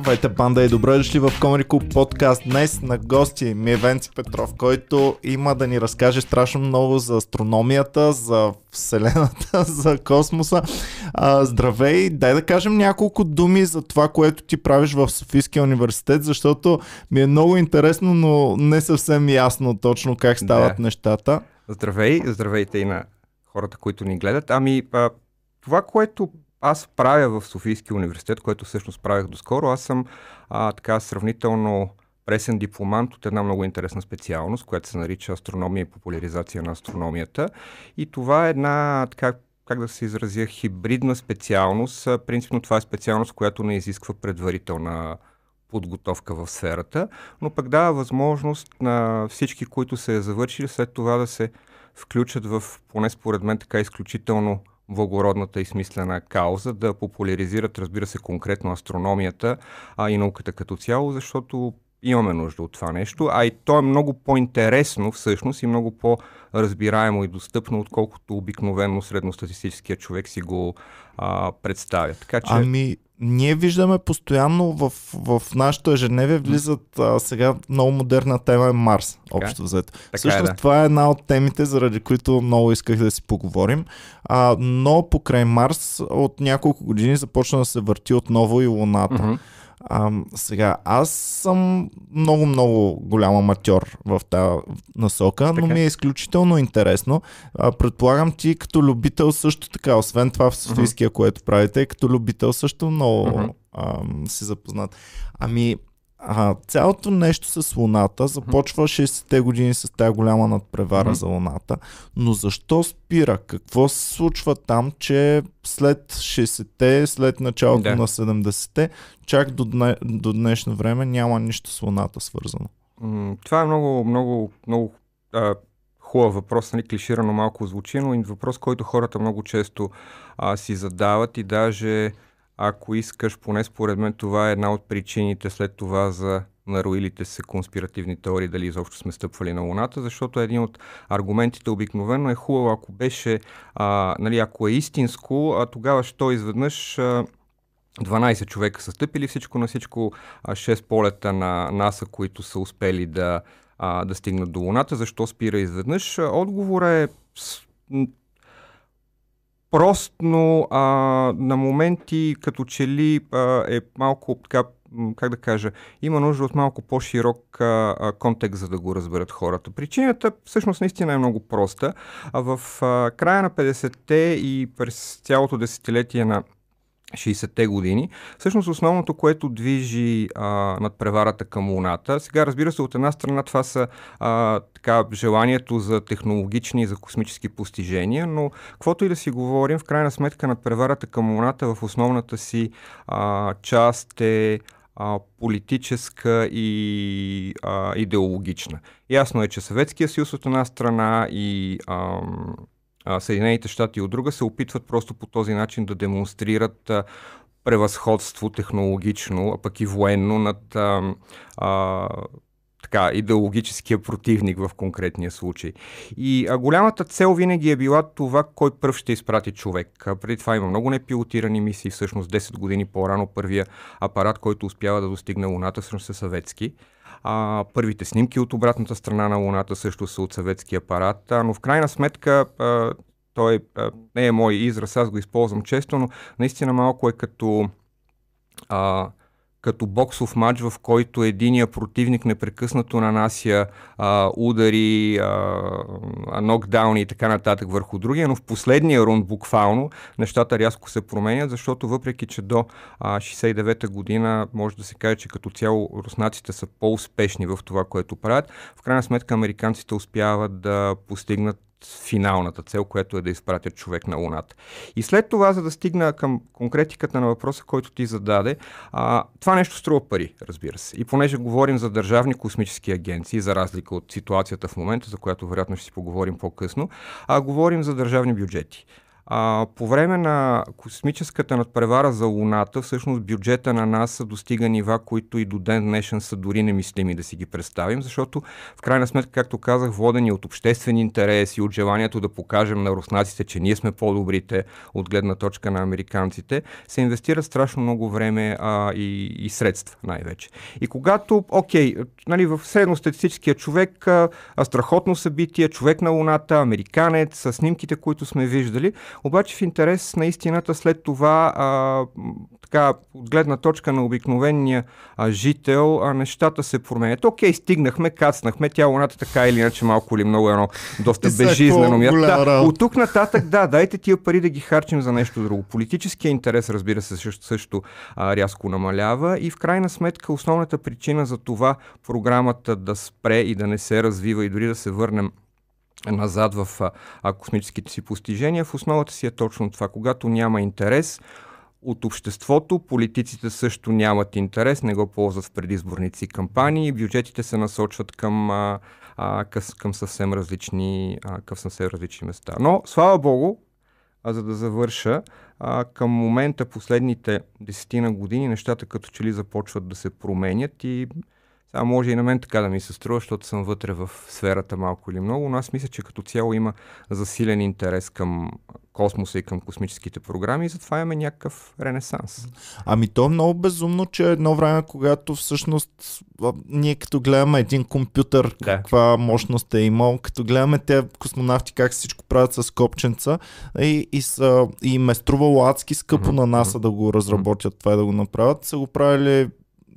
Здравейте, банда и добре дошли в Club подкаст. Днес на гости ми е Венци Петров, който има да ни разкаже страшно много за астрономията, за Вселената, за космоса. А, здравей, дай да кажем няколко думи за това, което ти правиш в Софийския университет, защото ми е много интересно, но не съвсем ясно точно как стават Да. нещата. Здравей, здравейте и на хората, които ни гледат. Ами, а, това, което аз правя в Софийския университет, което всъщност правях доскоро, аз съм а, така сравнително пресен дипломант от една много интересна специалност, която се нарича астрономия и популяризация на астрономията. И това е една, така, как да се изразя, хибридна специалност. Принципно това е специалност, която не изисква предварителна подготовка в сферата, но пък дава възможност на всички, които се е завършили, след това да се включат в, поне според мен, така изключително благородната и смислена кауза, да популяризират, разбира се, конкретно астрономията а и науката като цяло, защото имаме нужда от това нещо, а и то е много по-интересно всъщност и много по-разбираемо и достъпно, отколкото обикновено средностатистическия човек си го а, представя. Така че... Ами, ние виждаме постоянно в, в нашото ежедневие влизат а, сега много модерна тема е Марс, общо взето. е, Всъщност да. това е една от темите, заради които много исках да си поговорим. А, но покрай Марс от няколко години започна да се върти отново и Луната. Мгм. А, сега, аз съм много-много голям аматьор в тази насока, но Така. ми е изключително интересно. А, предполагам ти като любител също така, освен това в Софийския, което правите, като любител също много Мгм. ам, си запознат. Ами, а, цялото нещо с Луната започва 60-те години с тази голяма надпревара Мгм. за Луната, но защо спира? Какво се случва там, че след 60-те, след началото Да. на 70-те, чак до, дне, до днешно време няма нищо с Луната свързано? Това е много, много, много а, хубав въпрос, нали, клиширано малко звучи, но въпрос, който хората много често а, си задават и даже ако искаш, поне според мен това е една от причините след това за нароилите се конспиративни теории, дали изобщо сме стъпвали на Луната, защото един от аргументите обикновено е хубаво, ако беше, а, нали, ако е истинско, а тогава що изведнъж а, 12 човека са стъпили всичко на всичко, а, 6 полета на НАСА, които са успели да, а, да стигнат до Луната. Защо спира изведнъж? А, Отговорът е прост, но а, на моменти като че ли а, е малко така, как да кажа, има нужда от малко по-широк а, контекст, за да го разберат хората. Причината всъщност наистина е много проста. А в а, края на 50-те и през цялото десетилетие на 60-те години. Всъщност основното, което движи а, надпреварата към Луната, сега разбира се, от една страна това са а, така, желанието за технологични и за космически постижения, но каквото и да си говорим, в крайна сметка надпреварата към Луната в основната си а, част е а, политическа и а, идеологична. Ясно е, че Съветския съюз от една страна и ам, Съединените щати от друга се опитват просто по този начин да демонстрират превъзходство технологично, а пък и военно над а, а, така, идеологическия противник в конкретния случай. И а, голямата цел винаги е била това, кой пръв ще изпрати човек. А, преди това има много непилотирани мисии, всъщност 10 години по-рано първия апарат, който успява да достигне Луната, всъщност е съветски. А, първите снимки от обратната страна на Луната също са от съветски апарат, а, но в крайна сметка а, той а, не е мой израз, аз го използвам често, но наистина малко е като а, като боксов матч, в който единия противник непрекъснато нанася а, удари, а, нокдауни и така нататък върху другия, но в последния рунд буквално нещата рязко се променят, защото въпреки, че до а, 69-та година може да се каже, че като цяло руснаците са по-успешни в това, което правят, в крайна сметка американците успяват да постигнат финалната цел, което е да изпратят човек на Луната. И след това, за да стигна към конкретиката на въпроса, който ти зададе, а, това нещо струва пари, разбира се. И понеже говорим за държавни космически агенции, за разлика от ситуацията в момента, за която вероятно ще си поговорим по-късно, а говорим за държавни бюджети. А, по време на космическата надпревара за Луната, всъщност бюджета на НАСА достига нива, които и до ден днешен са дори немислими да си ги представим, защото в крайна сметка, както казах, водени от обществен интерес и от желанието да покажем на руснаците, че ние сме по-добрите от гледна точка на американците, се инвестира страшно много време а, и, и средства най-вече. И когато, окей, нали, в средностатистическия човек, а, страхотно събитие, човек на Луната, американец, с снимките, които сме виждали, обаче в интерес на истината след това а, така, от гледна точка на обикновения а, жител, а, нещата се променят. Окей, стигнахме, кацнахме, тя луната така или иначе малко или много едно доста безжизнено място. Да, от тук нататък, да, дайте тия пари да ги харчим за нещо друго. Политическия интерес, разбира се, също, също а, рязко намалява и в крайна сметка основната причина за това програмата да спре и да не се развива и дори да се върнем назад в а, космическите си постижения, в основата си е точно това. Когато няма интерес, от обществото, политиците също нямат интерес, не го ползват в предизборници кампании, бюджетите се насочват към, а, а, към, съвсем различни, а, към съвсем различни места. Но, слава Богу, а за да завърша, а, към момента последните десетина години нещата като че ли започват да се променят и сега може и на мен така да ми се струва, защото съм вътре в сферата малко или много, но аз мисля, че като цяло има засилен интерес към космоса и към космическите програми и затова имаме някакъв ренесанс. Ами то е много безумно, че едно време, когато всъщност ние като гледаме един компютър, да. каква мощност е имал, като гледаме те космонавти как всичко правят с копченца и, и, са, и им е струвало адски скъпо mm-hmm. на НАСА да го разработят mm-hmm. това и да го направят, са го правили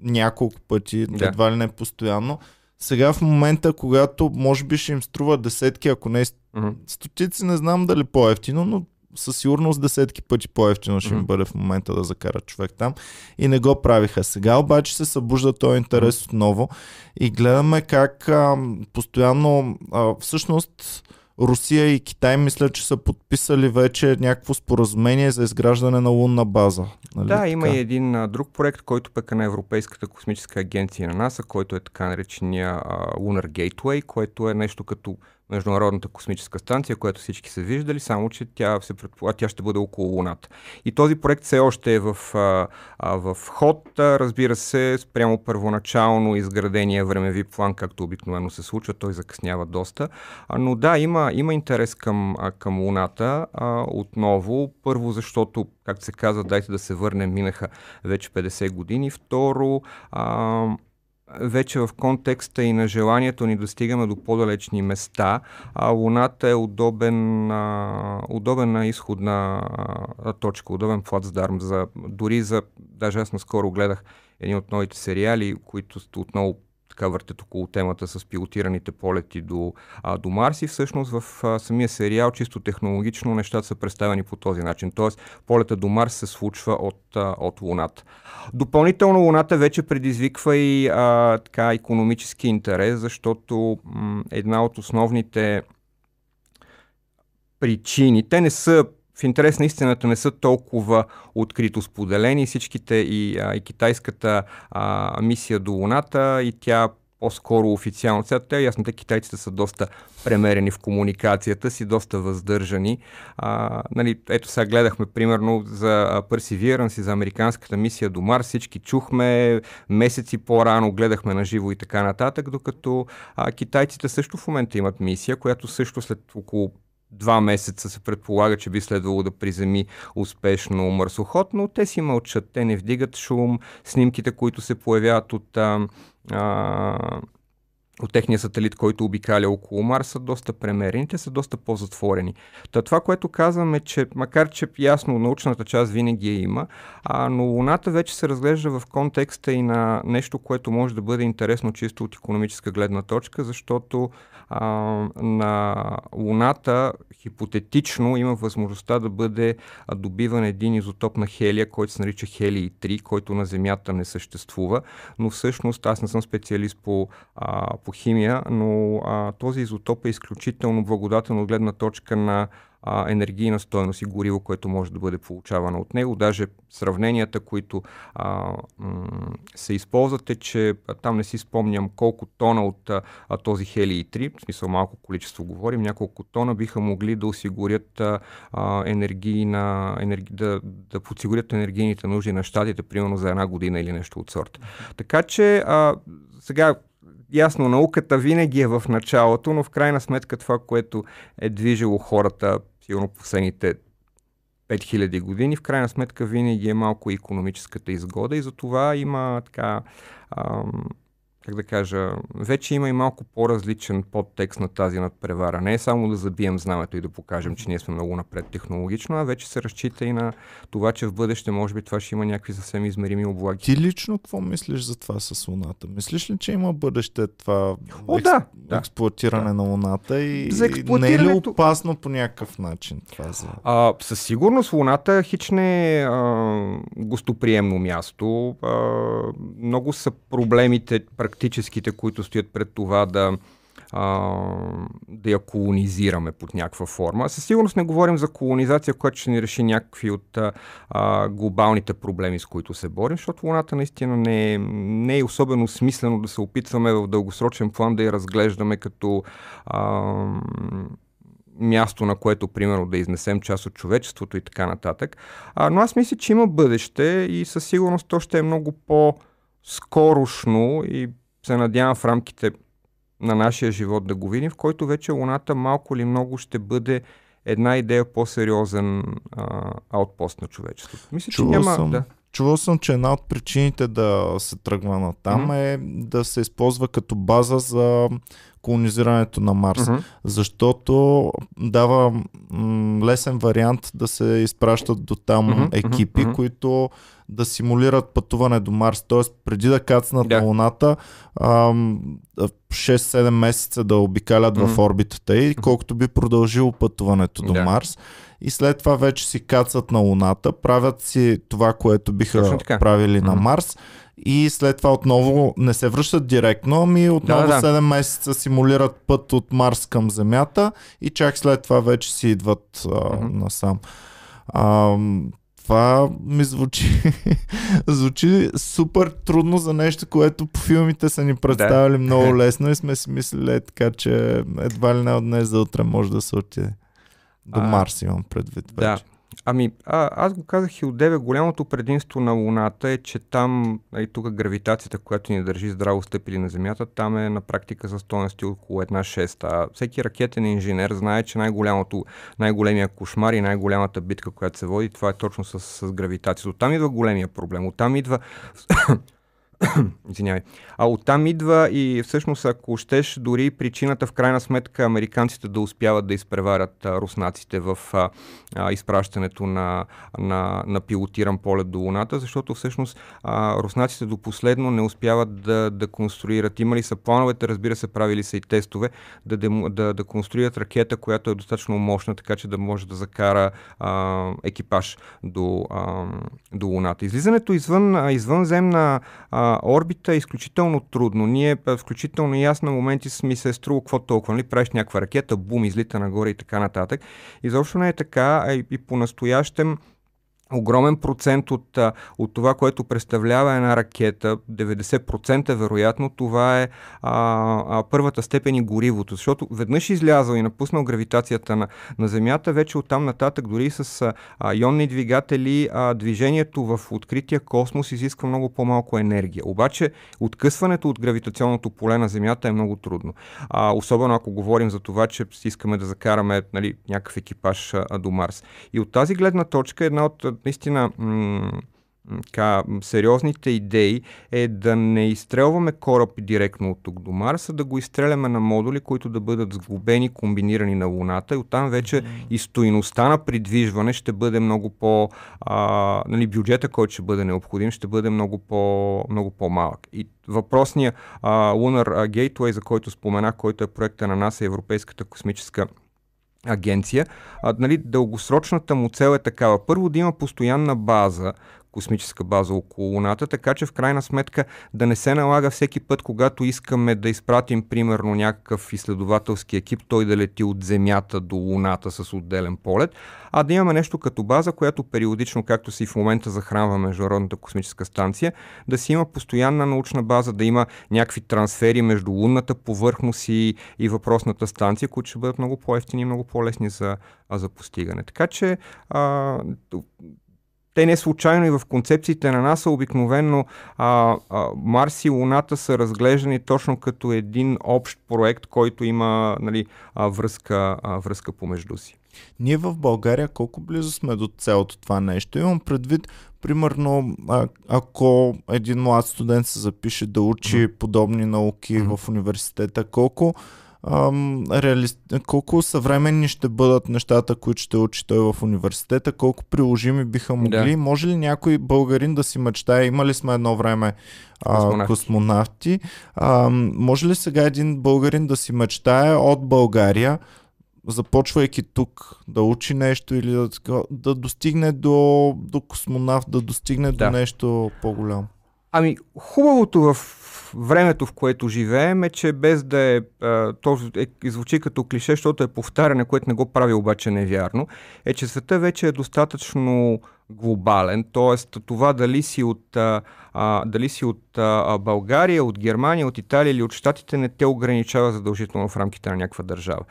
няколко пъти, да. едва ли не постоянно. Сега в момента, когато може би ще им струва десетки, ако не mm-hmm. стотици, не знам дали по-ефтино, но със сигурност десетки пъти по-ефтино ще mm-hmm. им бъде в момента да закара човек там. И не го правиха. Сега обаче се събужда този интерес mm-hmm. отново и гледаме как а, постоянно а, всъщност Русия и Китай мисля, че са подписали вече някакво споразумение за изграждане на лунна база. Нали да, така? има и един а, друг проект, който пък е на Европейската космическа агенция на НАСА, който е така наречения а, Lunar Gateway, което е нещо като Международната космическа станция, която всички са виждали, само че тя, се предполага, тя ще бъде около Луната. И този проект все още е в, а, а, в ход, разбира се, спрямо първоначално изградения времеви план, както обикновено се случва, той закъснява доста. А, но да, има, има интерес към, а, към Луната а, отново. Първо, защото, както се казва, дайте да се върнем, минаха вече 50 години. Второ, а, вече в контекста и на желанието ни да стигаме до по-далечни места, а Луната е удобен, а, удобена изходна а, точка, удобен плацдарм за, дори за, даже аз наскоро гледах един от новите сериали, които отново така въртят около темата с пилотираните полети до, а, до Марс и всъщност в а, самия сериал чисто технологично нещата са представени по този начин. Тоест полета до Марс се случва от, а, от Луната. Допълнително Луната вече предизвиква и а, така економически интерес, защото м- една от основните причини, те не са в интерес на истината не са толкова открито споделени. Всичките и, а, и китайската а, мисия до Луната и тя по-скоро официално. Сега те, ясно, те китайците са доста премерени в комуникацията си, доста въздържани. А, нали, ето сега гледахме примерно за Perseverance и за американската мисия до Марс. Всички чухме месеци по-рано, гледахме на живо и така нататък, докато а, китайците също в момента имат мисия, която също след около два месеца се предполага, че би следвало да приземи успешно марсоход, но те си мълчат, те не вдигат шум, снимките, които се появяват от а, а, от техния сателит, който обикаля около Марс, са доста премерени, те са доста по-затворени. Та това, което казваме, че макар че ясно научната част винаги я има, а, но Луната вече се разглежда в контекста и на нещо, което може да бъде интересно чисто от економическа гледна точка, защото а, на Луната хипотетично има възможността да бъде добиван един изотоп на хелия, който се нарича хелий 3, който на Земята не съществува, но всъщност аз не съм специалист по, а, по химия, но а, този изотоп е изключително благодатен от гледна точка на а, енергийна стоеност и гориво, което може да бъде получавано от него. Даже сравненията, които а, м- се използват е, че а, там не си спомням колко тона от а, този хелий 3, в смисъл малко количество говорим, няколко тона биха могли да осигурят а, енергийна, енерги, да, да подсигурят енергийните нужди на щатите, примерно за една година или нещо от сорта. Така че а, сега ясно, науката винаги е в началото, но в крайна сметка това, което е движило хората, сигурно последните 5000 години, в крайна сметка винаги е малко економическата изгода и за това има така ам, как да кажа, вече има и малко по-различен подтекст на тази надпревара. Не е само да забием знамето и да покажем, че ние сме много напред технологично, а вече се разчита и на това, че в бъдеще може би това ще има някакви съвсем измерими облаги. Ти лично какво мислиш за това с Луната? Мислиш ли, че има бъдеще това О, екс... да, да, експлуатиране да. на Луната и, за експлуатирането... не е ли опасно по някакъв начин това? За... А, със сигурност Луната хич не е а, гостоприемно място. А, много са проблемите практическите, които стоят пред това да, а, да я колонизираме под някаква форма. Със сигурност не говорим за колонизация, която ще ни реши някакви от а, глобалните проблеми, с които се борим, защото Луната наистина не е, не е особено смислено да се опитваме в дългосрочен план да я разглеждаме като а, място, на което, примерно, да изнесем част от човечеството и така нататък. А, но аз мисля, че има бъдеще и със сигурност то ще е много по- скорошно и се надявам в рамките на нашия живот да го видим, в който вече Луната малко или много ще бъде една идея по-сериозен а, аутпост на човечеството. Мисля, Чувал че няма... Съм. Да. Чувал съм, че една от причините да се тръгва на там mm-hmm. е да се използва като база за колонизирането на Марс. Mm-hmm. Защото дава м- лесен вариант да се изпращат до там mm-hmm. екипи, mm-hmm. които да симулират пътуване до Марс. Тоест, преди да кацнат yeah. на Луната, ам, 6-7 месеца да обикалят mm-hmm. в орбитата и колкото би продължило пътуването до yeah. Марс и след това вече си кацат на Луната, правят си това, което биха правили mm-hmm. на Марс и след това отново не се връщат директно, ами отново да, да. 7 месеца симулират път от Марс към Земята и чак след това вече си идват а, mm-hmm. насам. А, това ми звучи, звучи супер трудно за нещо, което по филмите са ни представили да. много лесно и сме си мислили е, така, че едва ли не от днес за утре може да се отиде. До а, Марс имам предвид вече. Да. Ами, а, аз го казах и от деве, голямото предимство на Луната е, че там, и тук гравитацията, която ни държи здраво стъпили на Земята, там е на практика за стоености около една шеста. Всеки ракетен инженер знае, че най-голямото, най-големия кошмар и най-голямата битка, която се води, това е точно с, с гравитацията. Оттам идва големия проблем. Оттам идва Извинявай. А оттам идва и всъщност, ако щеш, дори причината в крайна сметка американците да успяват да изпреварят а, руснаците в а, а, изпращането на, на, на пилотиран полет до Луната, защото всъщност а, руснаците до последно не успяват да, да конструират. Имали са плановете, разбира се, правили са и тестове, да, да, да конструират ракета, която е достатъчно мощна, така че да може да закара а, екипаж до, а, до Луната. Излизането извън, извънземна а, орбита е изключително трудно. Ние, включително и аз на моменти ми се е струва какво толкова, нали? правиш някаква ракета, бум, излита нагоре и така нататък. Изобщо не е така, и, и по-настоящем огромен процент от, от това, което представлява една ракета, 90% вероятно, това е а, а, първата степен и горивото. Защото веднъж излязъл и напуснал гравитацията на, на Земята, вече оттам нататък, дори с а, ионни двигатели, а, движението в открития космос изисква много по-малко енергия. Обаче, откъсването от гравитационното поле на Земята е много трудно. А, особено ако говорим за това, че искаме да закараме нали, някакъв екипаж а, до Марс. И от тази гледна точка една от наистина м- така, сериозните идеи е да не изстрелваме кораби директно от тук до Марс, а да го изстреляме на модули, които да бъдат сглобени, комбинирани на Луната и оттам вече и стоиността на придвижване ще бъде много по... А, нали, бюджета, който ще бъде необходим, ще бъде много, по, много по-малък. И въпросният а, Lunar Gateway, за който споменах, който е проекта на НАСА, Европейската космическа агенция, а, нали, дългосрочната му цел е такава. Първо да има постоянна база, космическа база около Луната, така че в крайна сметка да не се налага всеки път, когато искаме да изпратим примерно някакъв изследователски екип, той да лети от Земята до Луната с отделен полет, а да имаме нещо като база, която периодично, както си в момента захранва Международната космическа станция, да си има постоянна научна база, да има някакви трансфери между лунната повърхност и, и въпросната станция, които ще бъдат много по-ефтини и много по-лесни за, за постигане. Така че а, те не случайно и в концепциите на НАСА обикновено а, а, Марс и Луната са разглеждани точно като един общ проект, който има нали, а, връзка, а, връзка помежду си. Ние в България колко близо сме до цялото това нещо? Имам предвид, примерно, а, ако един млад студент се запише да учи mm-hmm. подобни науки mm-hmm. в университета, колко ам, реали... колко съвременни ще бъдат нещата, които ще учи той в университета, колко приложими биха могли. Да. Може ли някой българин да си мечтае? Имали сме едно време а, космонавти. космонавти. А, може ли сега един българин да си мечтае от България започвайки тук да учи нещо или да, да достигне до, до космонавт, да достигне да. до нещо по-голямо? Ами, хубавото в времето, в което живеем е, че без да е, то е, звучи като клише, защото е повтаряне, което не го прави обаче невярно, е, че света вече е достатъчно глобален, т.е. това дали си от, а, дали си от а, България, от Германия, от Италия или от Штатите не те ограничава задължително в рамките на някаква държава.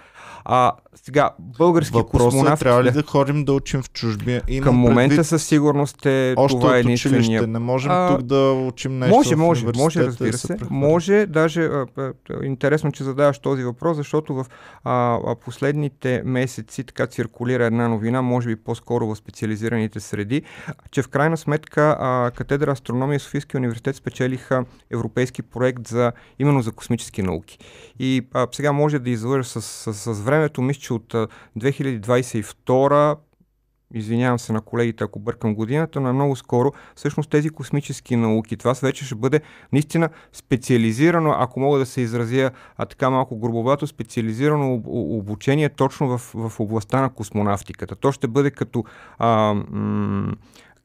А, сега, български Въпросът е, космонавти... трябва ли да ходим да учим в чужби? Има към момента предвид... със сигурност е Още това е единствения... Не можем а, тук да учим нещо Може, може, може, разбира се. Може, даже а, а, интересно, че задаваш този въпрос, защото в а, а, последните месеци така циркулира една новина, може би по-скоро в специализираните среди, че в крайна сметка а, катедра астрономия Софийския университет спечелиха европейски проект за именно за космически науки. И а, сега може да излъжа с, с, с времето, мисля, че от 2022 извинявам се на колегите, ако бъркам годината, но е много скоро, всъщност тези космически науки, това вече ще бъде наистина специализирано, ако мога да се изразя а така малко грубовато, специализирано обучение точно в, в областта на космонавтиката. То ще бъде като а, м-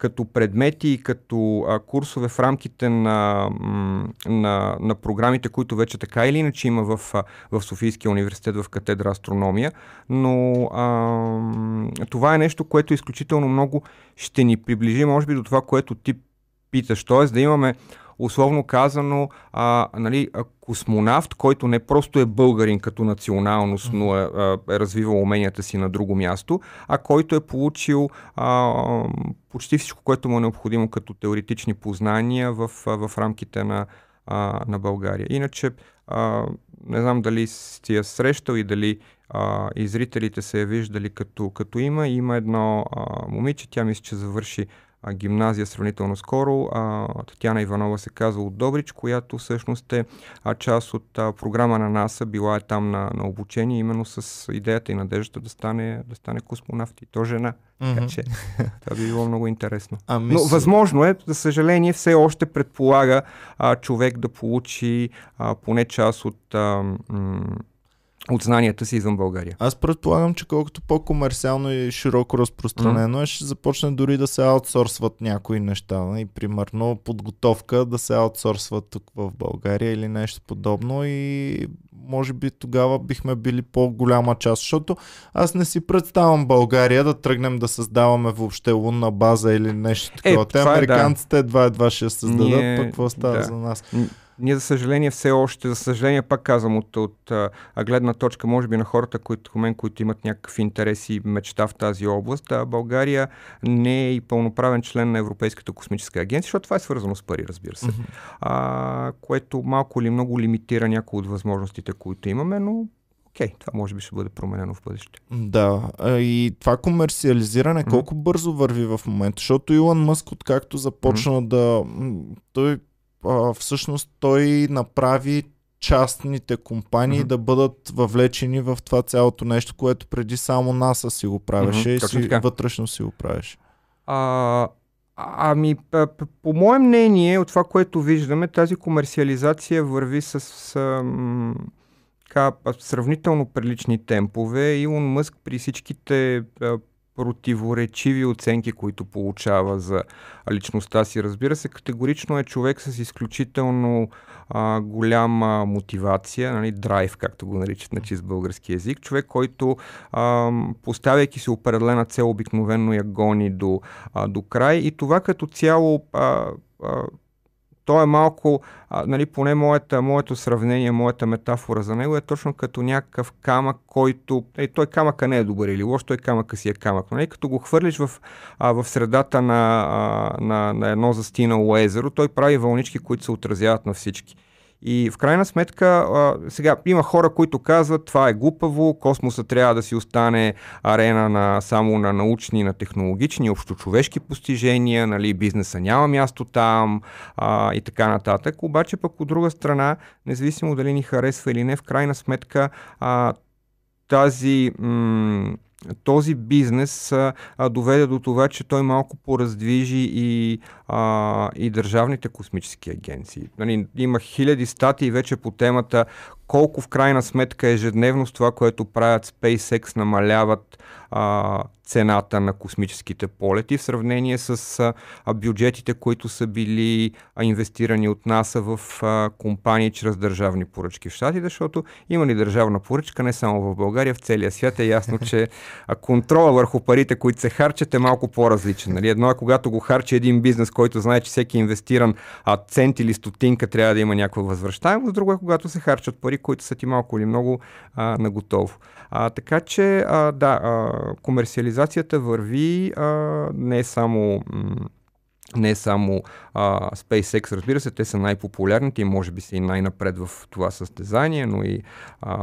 като предмети и като а, курсове в рамките на, на, на програмите, които вече така или иначе има в, в Софийския университет в катедра астрономия, но а, това е нещо, което изключително много ще ни приближи, може би, до това, което ти питаш, т.е. да имаме условно казано, а, нали, космонавт, който не просто е българин като националност, но е, е развивал уменията си на друго място, а който е получил а, почти всичко, което му е необходимо като теоретични познания в, в рамките на, а, на България. Иначе, а, не знам дали си я срещал и дали а, и зрителите се е виждали като, като има. Има едно а, момиче, тя мисля, че завърши а, гимназия сравнително скоро. А, Татьяна Иванова се казва от Добрич, която всъщност е а, част от а, програма на НАСА, била е там на, на обучение, именно с идеята и надеждата да стане, да стане космонавт и то жена. Mm-hmm. Така че това би било много интересно. А, мисля... Но възможно е, за съжаление, все още предполага а, човек да получи а, поне част от а, м- от знанията си извън България. Аз предполагам, че колкото по-комерциално и широко разпространено mm. е, ще започне дори да се аутсорсват някои неща. И примерно подготовка да се аутсорсва тук в България или нещо подобно и може би тогава бихме били по-голяма част, защото аз не си представям България да тръгнем да създаваме въобще лунна база или нещо такова. Е, Те е, американците да. едва едва ще създадат, Ние... пък какво става да. за нас? Ние, за съжаление, все още, за съжаление, пак казвам, от, от а, гледна точка, може би, на хората, които, мен, които имат някакъв интерес и мечта в тази област, а България не е и пълноправен член на Европейската космическа агенция, защото това е свързано с пари, разбира се. Mm-hmm. А, което малко или много лимитира някои от възможностите, които имаме, но окей, okay, това може би ще бъде променено в бъдеще. Да, и това комерциализиране mm-hmm. колко бързо върви в момента, защото Илон Мъск, откакто започна mm-hmm. да... Той а, всъщност той направи частните компании mm-hmm. да бъдат въвлечени в това цялото нещо, което преди само НАСА си го правеше mm-hmm, и си, вътрешно си го правеше. А, ами, по мое мнение, от това, което виждаме, тази комерциализация върви с, с така, сравнително прилични темпове. Илон Мъск при всичките противоречиви оценки, които получава за личността си. Разбира се, категорично е човек с изключително а, голяма мотивация, нали, драйв, както го наричат на чист български язик. Човек, който а, поставяйки се определена цел, обикновено я гони до, а, до край. И това като цяло а, а, то е малко, а, нали, поне моята, моето сравнение, моята метафора за него е точно като някакъв камък, който, е, той камъка не е добър или лош, той камъка си е камък, нали, като го хвърлиш в, а, в средата на, а, на, на едно застинало езеро, той прави вълнички, които се отразяват на всички. И в крайна сметка, а, сега има хора, които казват, това е глупаво, космоса трябва да си остане арена на, само на научни, на технологични, общочовешки постижения, нали, бизнеса няма място там а, и така нататък. Обаче пък от друга страна, независимо дали ни харесва или не, в крайна сметка а, тази м- този бизнес а, доведе до това, че той малко пораздвижи и, а, и държавните космически агенции. Нали, има хиляди статии вече по темата колко в крайна сметка ежедневно с това, което правят SpaceX, намаляват а, цената на космическите полети в сравнение с а, бюджетите, които са били а, инвестирани от НАСА в а, компании чрез държавни поръчки в Штатите, защото има ли държавна поръчка не само в България, в целия свят е ясно, че а, контрола върху парите, които се харчат е малко по-различен. Нали? Едно е когато го харчи един бизнес, който знае, че всеки инвестиран а, цент или стотинка трябва да има някаква възвръщаемост, друго е когато се харчат пари, които са ти малко или много а, наготово. А, така че, а, да, а, комерциализацията върви а, не само не само а, SpaceX, разбира се, те са най-популярните и може би са и най-напред в това състезание, но и а,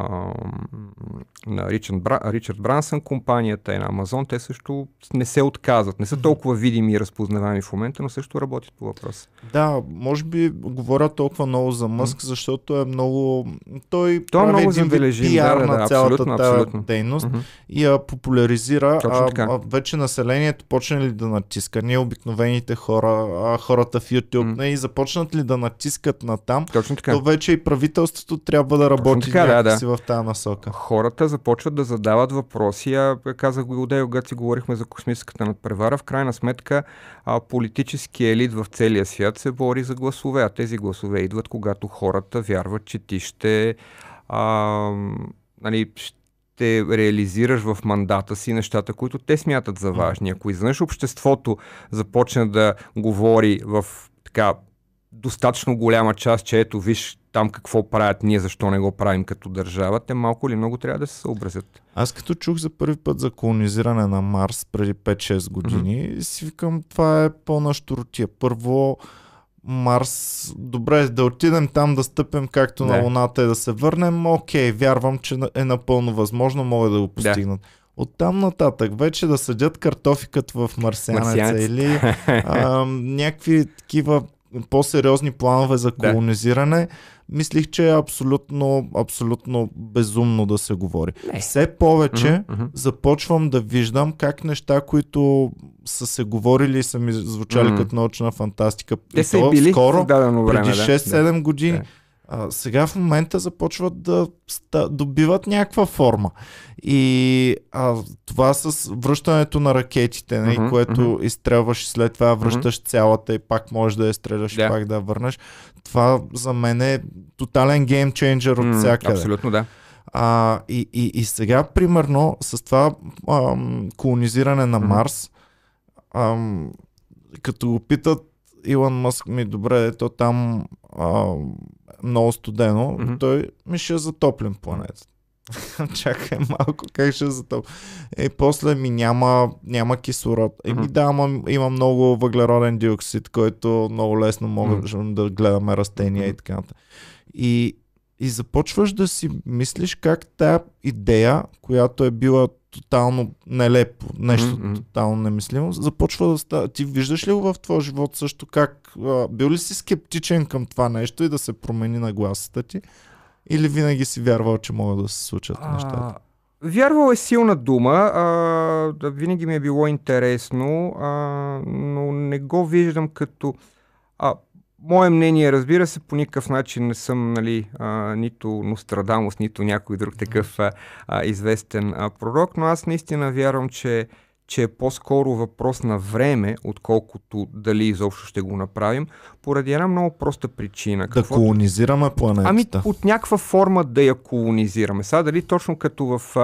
на Ричард, Бра, Ричард Брансън компанията и на Амазон, те също не се отказват. Не са толкова видими и разпознаваеми в момента, но също работят по въпроса. Да, може би говоря толкова много за Мъск, защото е много... Той, Той прави е много един забележим, пиар да, да, на цялата абсолютно, дейност Мгм. и я популяризира. А, а, вече населението почне ли да натиска? Ние обикновените хора, а, хората в YouTube, М. не, и започнат ли да натискат на там, Точно така. то вече и правителството трябва да работи така, да, да. в тази насока. Хората започват да задават въпроси. А казах го отдел, когато си говорихме за космическата надпревара. В крайна сметка а, политически елит в целия свят се бори за гласове, а тези гласове идват, когато хората вярват, че ти ще, а, нали, ще реализираш в мандата си нещата, които те смятат за важни. Ако изведнъж обществото започне да говори в така достатъчно голяма част, че ето виж там какво правят ние, защо не го правим като държава, те малко или много трябва да се съобразят. Аз като чух за първи път за колонизиране на Марс преди 5-6 години, си викам, това е пълна щуротия. Първо, Марс, добре, да отидем там да стъпим както на Да. Луната и да се върнем, окей, вярвам, че е напълно възможно, могат да го постигнат. От там нататък вече да съдят картофикът в марсианеца Марсианец. или а, някакви такива по-сериозни планове за Да. Мислих, че е абсолютно, абсолютно безумно да се говори. Не. Все повече мгм. започвам да виждам как неща, които са се говорили и са ми звучали М. като научна фантастика. Те и са то били скоро, време. преди да. 6-7 години. Да. А, сега в момента започват да ста, добиват някаква форма. И а, това с връщането на ракетите, нали, Мгм, което мгм. изстрелваш и след това връщаш цялата и пак можеш да я стреляш Да. и пак да я върнеш. Това за мен е тотален геймченджер от М, всякъде. Абсолютно, да. А, и, и, и сега, примерно, с това ам, колонизиране на. Марс, ам, като го питат Илон Мъск ми, добре, ето там ам, много студено, Мгм. той ми ще затоплим планетата. Чакай малко, как ще затоплим? И после ми няма, няма кислород. Еми Мгм. да, ама има много въглероден диоксид, който много лесно можем да гледаме растения и Мгм. така нататък. И, и започваш да си мислиш как тая идея, която е била тотално нелепо, нещо мгм. тотално немислимо, започва да става. Ти виждаш ли го в твоя живот също как? А, бил ли си скептичен към това нещо и да се промени нагласата ти? Или винаги си вярвал, че могат да се случат нещата? А, вярвал е силна дума, а, да, винаги ми е било интересно, а, но не го виждам като... А, мое мнение, разбира се, по никакъв начин не съм нали, а, нито Нострадамус, нито някой друг такъв а, а, известен а, пророк, но аз наистина вярвам, че че е по-скоро въпрос на време, отколкото дали изобщо ще го направим, поради една много проста причина. Да Какво... колонизираме планетата. Ами от някаква форма да я колонизираме. Сега дали точно като в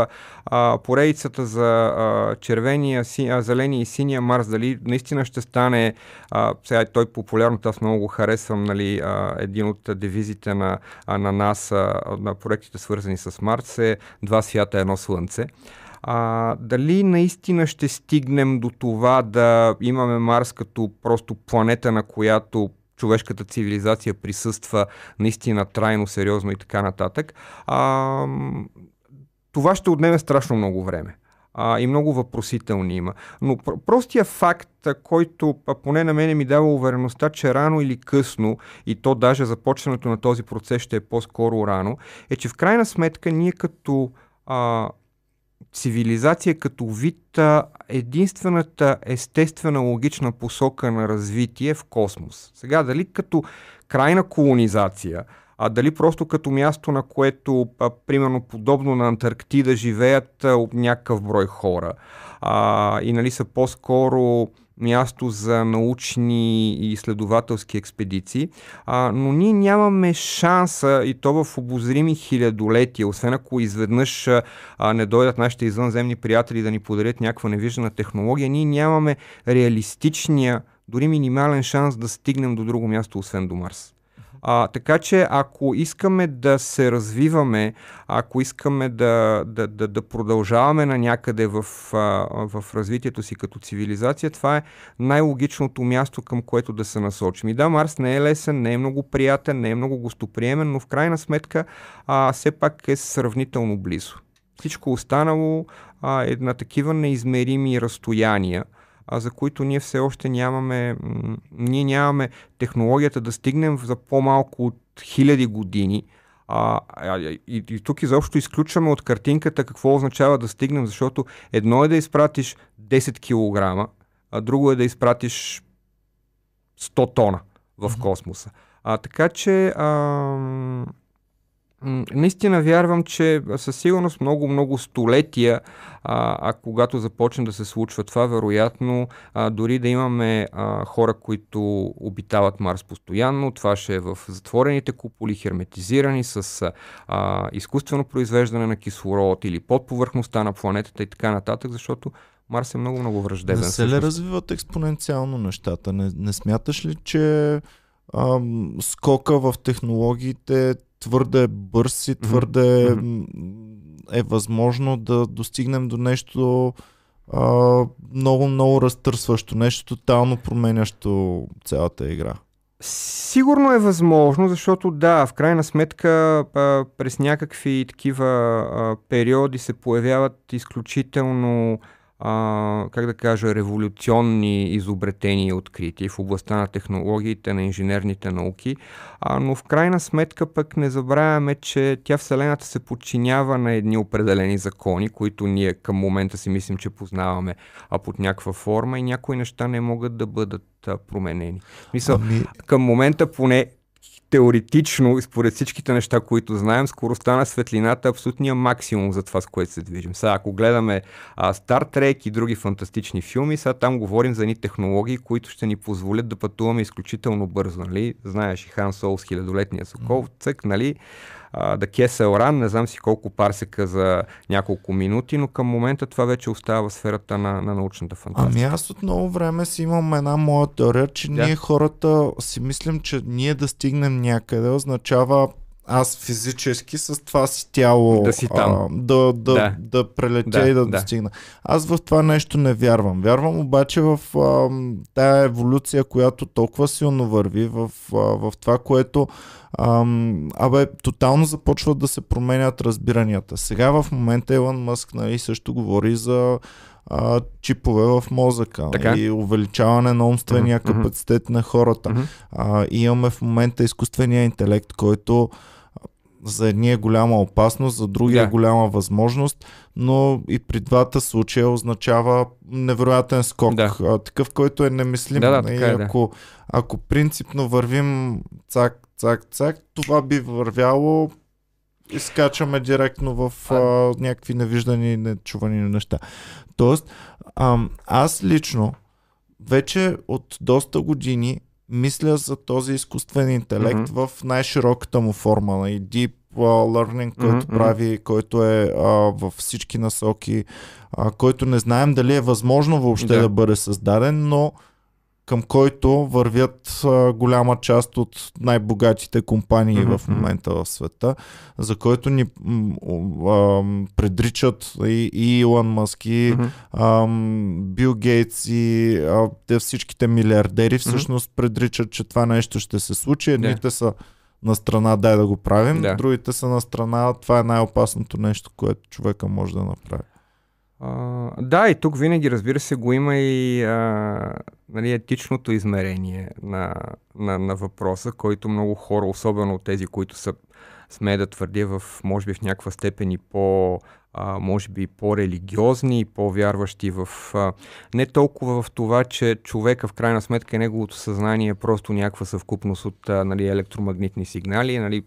а, поредицата за а, червения, си, а, зеления и синия Марс, дали наистина ще стане, а, сега той популярно, аз много го харесвам, нали, а, един от девизите на, а, на нас, а, на проектите свързани с Марс е два свята, едно слънце. А, дали наистина ще стигнем до това да имаме Марс като просто планета, на която човешката цивилизация присъства наистина трайно, сериозно и така нататък. А, това ще отнеме страшно много време. А, и много въпросителни има. Но простия факт, който поне на мене ми дава увереността, че рано или късно, и то даже започването на този процес ще е по-скоро рано, е, че в крайна сметка ние като а, цивилизация като вид единствената естествена логична посока на развитие в космос. Сега, дали като крайна колонизация, а дали просто като място, на което, а, примерно, подобно на Антарктида, живеят а, някакъв брой хора а, и нали са по-скоро място за научни и изследователски експедиции, а, но ние нямаме шанса и то в обозрими хилядолетия, освен ако изведнъж а, не дойдат нашите извънземни приятели да ни подарят някаква невиждана технология, ние нямаме реалистичния, дори минимален шанс да стигнем до друго място, освен до Марс. А, така че ако искаме да се развиваме, ако искаме да, да, да, да продължаваме на някъде в, в развитието си като цивилизация, това е най-логичното място, към което да се насочим. И да, Марс не е лесен, не е много приятен, не е много гостоприемен, но в крайна сметка а, все пак е сравнително близо. Всичко останало а, е на такива неизмерими разстояния, а за които ние все още нямаме, ние нямаме технологията да стигнем за по-малко от хиляди години. А, и, и тук изобщо изключваме от картинката какво означава да стигнем, защото едно е да изпратиш 10 кг, а друго е да изпратиш 100 тона в космоса. А, така че а, Наистина вярвам, че със сигурност много-много столетия, а, а когато започне да се случва това, вероятно, а, дори да имаме а, хора, които обитават Марс постоянно, това ще е в затворените куполи, херметизирани с а, изкуствено произвеждане на кислород или под повърхността на планетата и така нататък, защото Марс е много-много враждебен. Не се ли развиват експоненциално нещата? Не, не смяташ ли, че ам, скока в технологиите твърде бърз и твърде mm-hmm. е възможно да достигнем до нещо много, много разтърсващо, нещо тотално променящо цялата игра. Сигурно е възможно, защото да, в крайна сметка през някакви такива периоди се появяват изключително а, как да кажа, революционни изобретения и открития в областта на технологиите, на инженерните науки, а, но в крайна сметка пък не забравяме, че тя Вселената се подчинява на едни определени закони, които ние към момента си мислим, че познаваме, а под някаква форма и някои неща не могат да бъдат променени. Мисъл, ами... към момента поне теоретично, според всичките неща, които знаем, скоростта на светлината е абсолютния максимум за това, с което се движим. Сега, ако гледаме а, Star Trek и други фантастични филми, сега там говорим за ни технологии, които ще ни позволят да пътуваме изключително бързо. Нали? Знаеш и Хан Сол с хилядолетния сокол, цък, нали? Да Кесел Ран, не знам си колко парсека за няколко минути, но към момента това вече остава в сферата на, на научната фантастика. Ами аз от много време си имам една моя теория, че да. ние хората си мислим, че ние да стигнем някъде означава аз физически с това си тяло да, си там. А, да, да, да. да прелетя да, и да, да достигна. Аз в това нещо не вярвам. Вярвам обаче в а, тая еволюция, която толкова силно върви, в, а, в това, което Ам, абе, тотално започват да се променят разбиранията. Сега в момента Елон Мъск нали, също говори за а, чипове в мозъка така? и увеличаване на умствения mm-hmm. капацитет на хората. Mm-hmm. А, имаме в момента изкуствения интелект, който за едни е голяма опасност, за други yeah. е голяма възможност, но и при двата случая означава невероятен скок. Да. А, такъв, който е немислим. Да, да, така е, ако, да. ако принципно вървим цак, цак, цак, това би вървяло изкачаме директно в а, някакви невиждани и нечувани неща. Тоест, а, аз лично вече от доста години мисля за този изкуствен интелект mm-hmm. в най-широката му форма. И Deep Learning, който mm-hmm. прави, който е а, във всички насоки, а, който не знаем дали е възможно въобще да, да бъде създаден, но към който вървят а, голяма част от най-богатите компании mm-hmm. в момента в света, за който ни а, предричат и, и Илон Маск, и mm-hmm. а, Бил Гейтс, и а, те всичките милиардери всъщност mm-hmm. предричат, че това нещо ще се случи. Едните yeah. са на страна дай да го правим, да. другите са на страна това е най-опасното нещо, което човека може да направи. Да, и тук винаги, разбира се, го има и а, нали, етичното измерение на, на, на въпроса, който много хора, особено тези, които са, сме да твърдя, в, може би в някаква степен и по а, може би по-религиозни и по-вярващи в а, не толкова в това, че човека в крайна сметка неговото съзнание е просто някаква съвкупност от а, нали, електромагнитни сигнали, нали,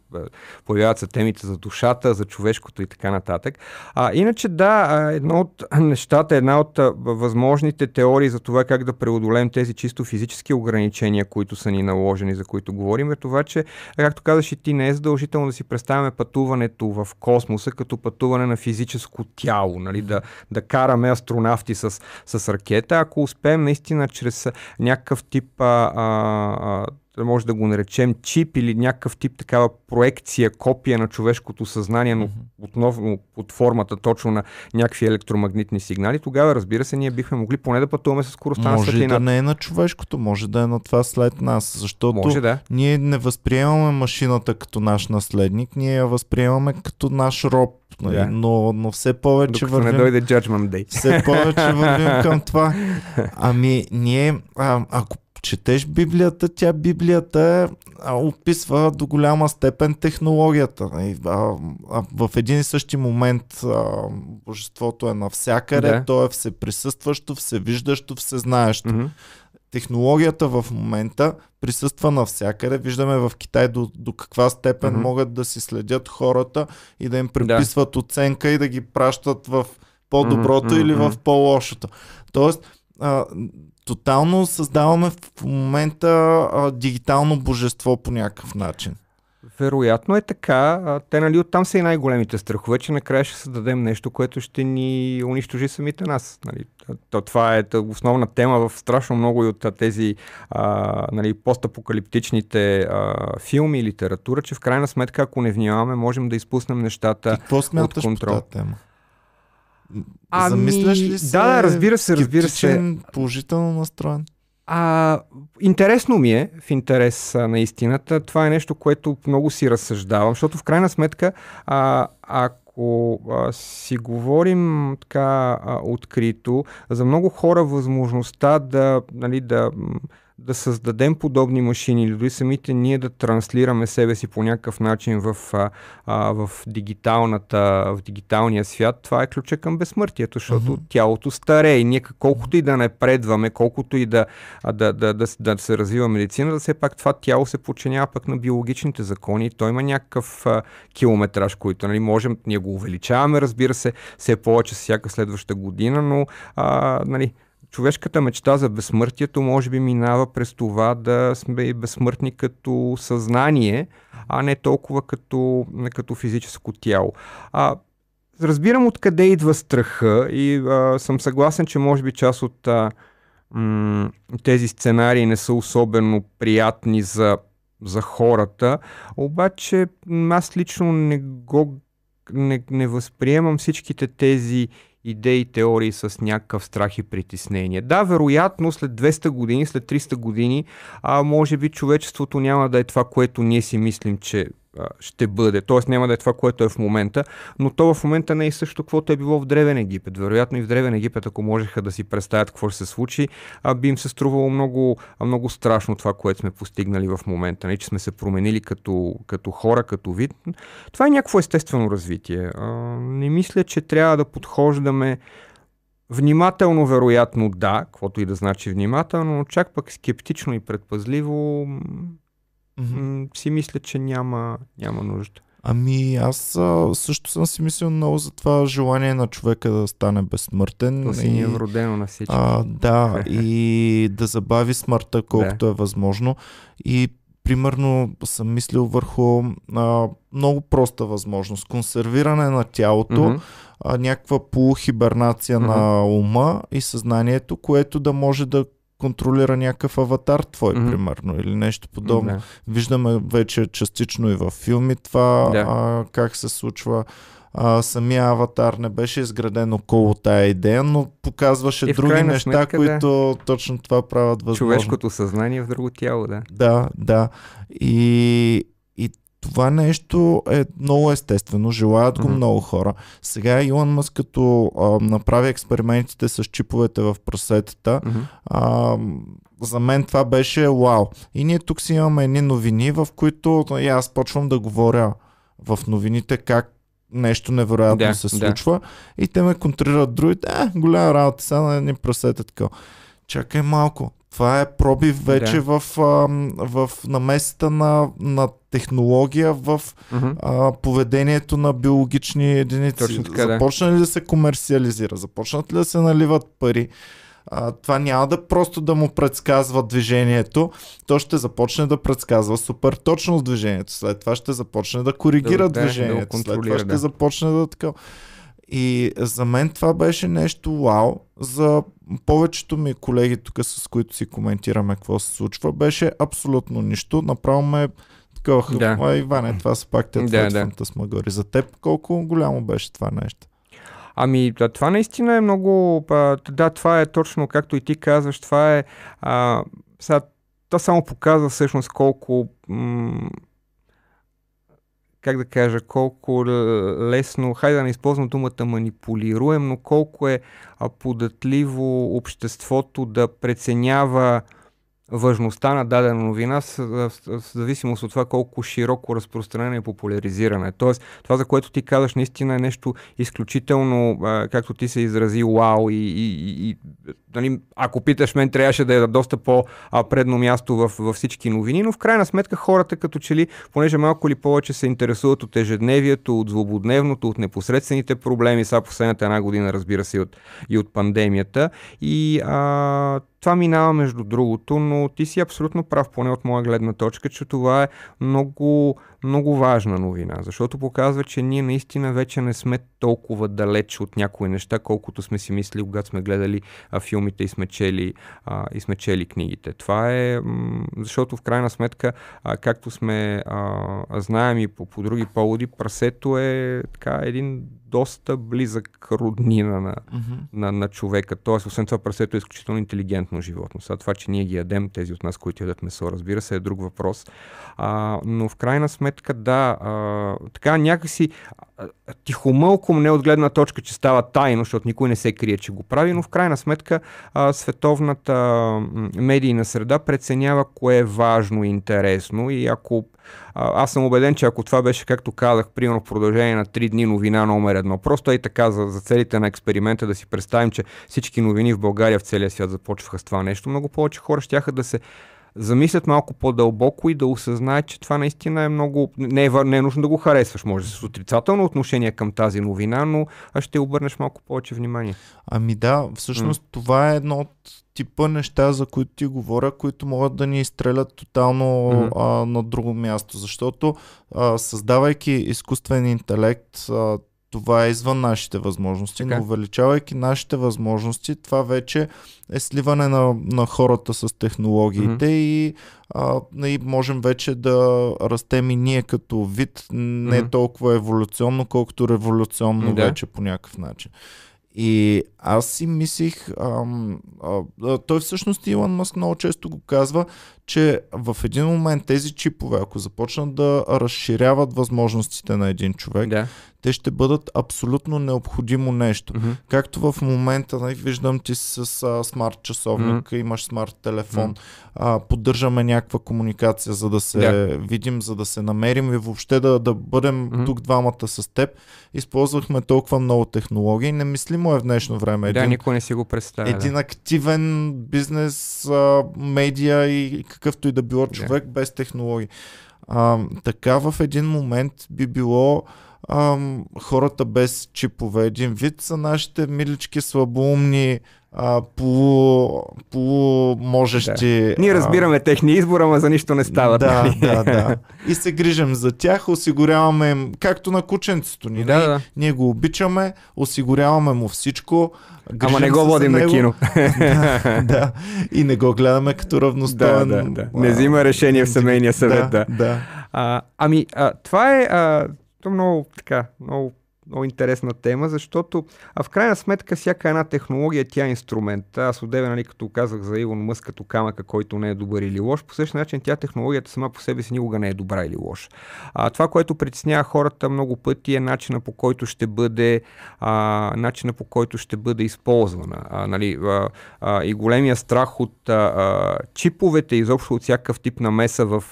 появяват се темите за душата, за човешкото и така нататък. А, иначе да, едно от нещата, една от възможните теории за това как да преодолеем тези чисто физически ограничения, които са ни наложени, за които говорим, е това, че, както казаш и ти, не е задължително да си представяме пътуването в космоса като пътуване на физически физическо тяло, нали, да, да караме астронавти с, с ракета, ако успеем наистина чрез някакъв тип а, а, може да го наречем чип или някакъв тип такава проекция, копия на човешкото съзнание, но отново под формата точно на някакви електромагнитни сигнали, тогава разбира се, ние бихме могли поне да пътуваме с скоростта на светлината. Може да не е на човешкото, може да е на това след нас, защото може да. ние не възприемаме машината като наш наследник, ние я възприемаме като наш роб, нали? да. но, но все повече Докато вървим... не дойде Judgment Day. Все повече вървим към това. Ами, ние, а, ако четеш Библията, тя Библията а, описва до голяма степен технологията. А, а, в един и същи момент а, божеството е навсякъде, да. то е всеприсъстващо, всевиждащо, всезнаещо. Mm-hmm. Технологията в момента присъства навсякъде. Виждаме в Китай до, до каква степен mm-hmm. могат да си следят хората и да им приписват да. оценка и да ги пращат в по-доброто mm-hmm. или в по-лошото. Тоест, а, тотално създаваме в момента а, дигитално божество по някакъв начин. Вероятно е така. Те нали оттам са и най-големите страхове, че накрая ще създадем нещо, което ще ни унищожи самите нас. Нали, то, това е основна тема в страшно много и от тези а, нали, постапокалиптичните а, филми и литература, че в крайна сметка, ако не внимаваме, можем да изпуснем нещата и какво от контрол. По тема? Ами, Замисляш ли се? Да, разбира се, разбира се. Положително настроен? А, интересно ми е, в интерес а, на истината, това е нещо, което много си разсъждавам, защото в крайна сметка, а, ако а, си говорим така а, открито, за много хора възможността да, нали, да да създадем подобни машини или дори самите ние да транслираме себе си по някакъв начин в, а, а, в, дигиталната, в дигиталния свят, това е ключа към безсмъртието, защото uh-huh. тялото старее и ние колкото и да напредваме, колкото и да, да, да, да, да, да се развива медицина, да все пак това тяло се подчинява пък на биологичните закони и той има някакъв а, километраж, който нали, можем, ние го увеличаваме, разбира се, все повече всяка следваща година, но а, нали, човешката мечта за безсмъртието може би минава през това да сме безсмъртни като съзнание, а не толкова като, като физическо тяло. А, разбирам откъде идва страха и а, съм съгласен, че може би част от а, м- тези сценарии не са особено приятни за, за хората, обаче аз лично не го не, не възприемам всичките тези идеи, теории с някакъв страх и притеснение. Да, вероятно след 200 години, след 300 години, а може би човечеството няма да е това, което ние си мислим, че ще бъде. Тоест няма да е това, което е в момента, но то в момента не е също каквото е било в Древен Египет. Вероятно и в Древен Египет, ако можеха да си представят какво ще се случи, а, би им се струвало много, много страшно това, което сме постигнали в момента. Не, че сме се променили като, като хора, като вид. Това е някакво естествено развитие. Не мисля, че трябва да подхождаме Внимателно, вероятно, да, каквото и да значи внимателно, но чак пък скептично и предпазливо mm-hmm. си мисля, че няма, няма нужда. Ами аз а, също съм си мислил много за това желание на човека да стане безсмъртен. То си ни е вродено на всички. А, да, и да забави смъртта колкото да. е възможно. И примерно съм мислил върху а, много проста възможност. Консервиране на тялото, mm-hmm. а, някаква полухибернация mm-hmm. на ума и съзнанието, което да може да контролира някакъв аватар твой, mm-hmm. примерно, или нещо подобно. Mm-hmm. Виждаме вече частично и във филми това, yeah. а, как се случва. А, самия аватар не беше изграден около тая идея, но показваше и други неща, сметка, които да. точно това правят възможно. Човешкото съзнание в друго тяло, да. Да, да. И, това нещо е много естествено, желаят го mm-hmm. много хора. Сега Илон Мъск като а, направи експериментите с чиповете в прасетата, mm-hmm. а, за мен това беше вау. И ние тук си имаме едни новини, в които и аз почвам да говоря в новините как нещо невероятно да, се случва да. и те ме контрират другите, е, голяма работа, сега на едни прасета така. Чакай малко, това е пробив вече да. в, в намесата на, на технология в uh-huh. а, поведението на биологични единици. Точно така, Започна ли да се комерциализира? Започнат ли да се наливат пари? А, това няма да просто да му предсказва движението, то ще започне да предсказва супер точно движението. След това ще започне да коригира да, движението. Да, След това ще да. започне да така. И за мен това беше нещо вау. За повечето ми колеги тук, с които си коментираме какво се случва, беше абсолютно нищо. Направо ме такова, да. а, Иване, това са пак те да, да. фантасмагори. За теб колко голямо беше това нещо? Ами, да, това наистина е много... Да, това е точно както и ти казваш, това е... А, сега, това само показва всъщност колко м- как да кажа, колко лесно, хайде да не използвам думата манипулируем, но колко е податливо обществото да преценява важността на дадена новина в, зависимост от това колко широко разпространение и популяризиране. Тоест, това, за което ти казваш, наистина е нещо изключително, както ти се изрази, вау и, и, и нали, ако питаш мен, трябваше да е доста по-предно място в, във всички новини, но в крайна сметка хората като че ли, понеже малко или повече се интересуват от ежедневието, от злободневното, от непосредствените проблеми, сега последната една година, разбира се, и от, и от пандемията. И а, това минава между другото, но ти си абсолютно прав, поне от моя гледна точка, че това е много много важна новина, защото показва, че ние наистина вече не сме толкова далеч от някои неща, колкото сме си мислили, когато сме гледали а, филмите и сме чели, а, и сме чели книгите. Това е, м- защото в крайна сметка, а, както сме а, знаем и по, по други поводи, прасето е така един доста близък роднина на, mm-hmm. на, на човека. Тоест, освен това, прасето е изключително интелигентно животно. Сега това, че ние ги ядем, тези от нас, които ядат месо, разбира се, е друг въпрос. А, но в крайна сметка, да, а, така някакси тихомълком, не от гледна точка, че става тайно, защото никой не се крие, че го прави, но в крайна сметка а, световната медийна среда преценява кое е важно и интересно. И ако а, аз съм убеден, че ако това беше, както казах, примерно в продължение на 3 дни новина номер едно, просто и така за, за целите на експеримента да си представим, че всички новини в България в целия свят започваха с това нещо, много повече хора ще да се замислят малко по-дълбоко и да осъзнаят, че това наистина е много... Не е, не е нужно да го харесваш, може да с отрицателно отношение към тази новина, но ще обърнеш малко повече внимание. Ами да, всъщност mm. това е едно от типа неща, за които ти говоря, които могат да ни изстрелят тотално mm-hmm. а, на друго място, защото а, създавайки изкуствен интелект, а, това е извън нашите възможности, така. но увеличавайки нашите възможности, това вече е сливане на, на хората с технологиите mm-hmm. и, а, и можем вече да растем и ние като вид, не mm-hmm. толкова еволюционно, колкото революционно да. вече по някакъв начин. И аз си мислих, ам, а, той всъщност Илон Мъск много често го казва, че в един момент тези чипове, ако започнат да разширяват възможностите на един човек, да. те ще бъдат абсолютно необходимо нещо. Mm-hmm. Както в момента, нали, виждам ти с а, смарт часовник, mm-hmm. имаш смарт телефон, mm-hmm. а, поддържаме някаква комуникация, за да се yeah. видим, за да се намерим и въобще да, да бъдем mm-hmm. тук двамата с теб. Използвахме толкова много технологии. Немислимо е в днешно време. Един, да, никой не си го представя. Един да. активен бизнес, а, медиа и какъвто и да било човек yeah. без технологии. А, така в един момент би било ам, хората без чипове. Един вид са нашите милички слабоумни а, полу, полу можещи. Да. Ние разбираме а... техния избор, ама за нищо не става. Да, нали? да, да. И се грижим за тях, осигуряваме им, както на кученцето ни. Да, да. Ние го обичаме, осигуряваме му всичко. Ама не го водим на кино. да, да. И не го гледаме като равностоен. Да, да, да. Не взима решение в семейния съвет. Да, да. да. А, ами, а, това е а, то много така, много много интересна тема, защото а в крайна сметка всяка една технология тя е инструмент. Аз отдеве, нали, като казах за Илон Мъск като камъка, който не е добър или лош, по същия начин тя технологията сама по себе си никога не е добра или лош. А, това, което притеснява хората много пъти е начина по който ще бъде а, начина по който ще бъде използвана. А, нали, а, а, и големия страх от а, а, чиповете, изобщо от всякакъв тип намеса в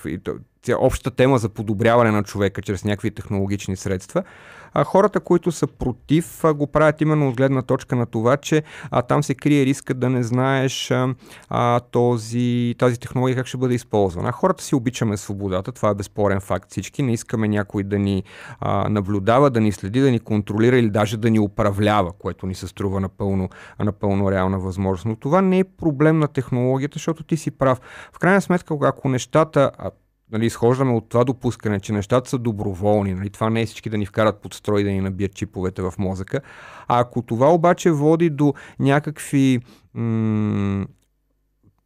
общата тема за подобряване на човека чрез някакви технологични средства. А хората, които са против, го правят именно от гледна точка на това, че а, там се крие риска да не знаеш а, този, тази технология как ще бъде използвана. Хората си обичаме свободата, това е безспорен факт. Всички не искаме някой да ни а, наблюдава, да ни следи, да ни контролира или даже да ни управлява, което ни се струва напълно, напълно реална възможност. Но това не е проблем на технологията, защото ти си прав. В крайна сметка, ако нещата нали, изхождаме от това допускане, че нещата са доброволни, нали, това не е всички да ни вкарат под строй да ни набият чиповете в мозъка, а ако това обаче води до някакви м-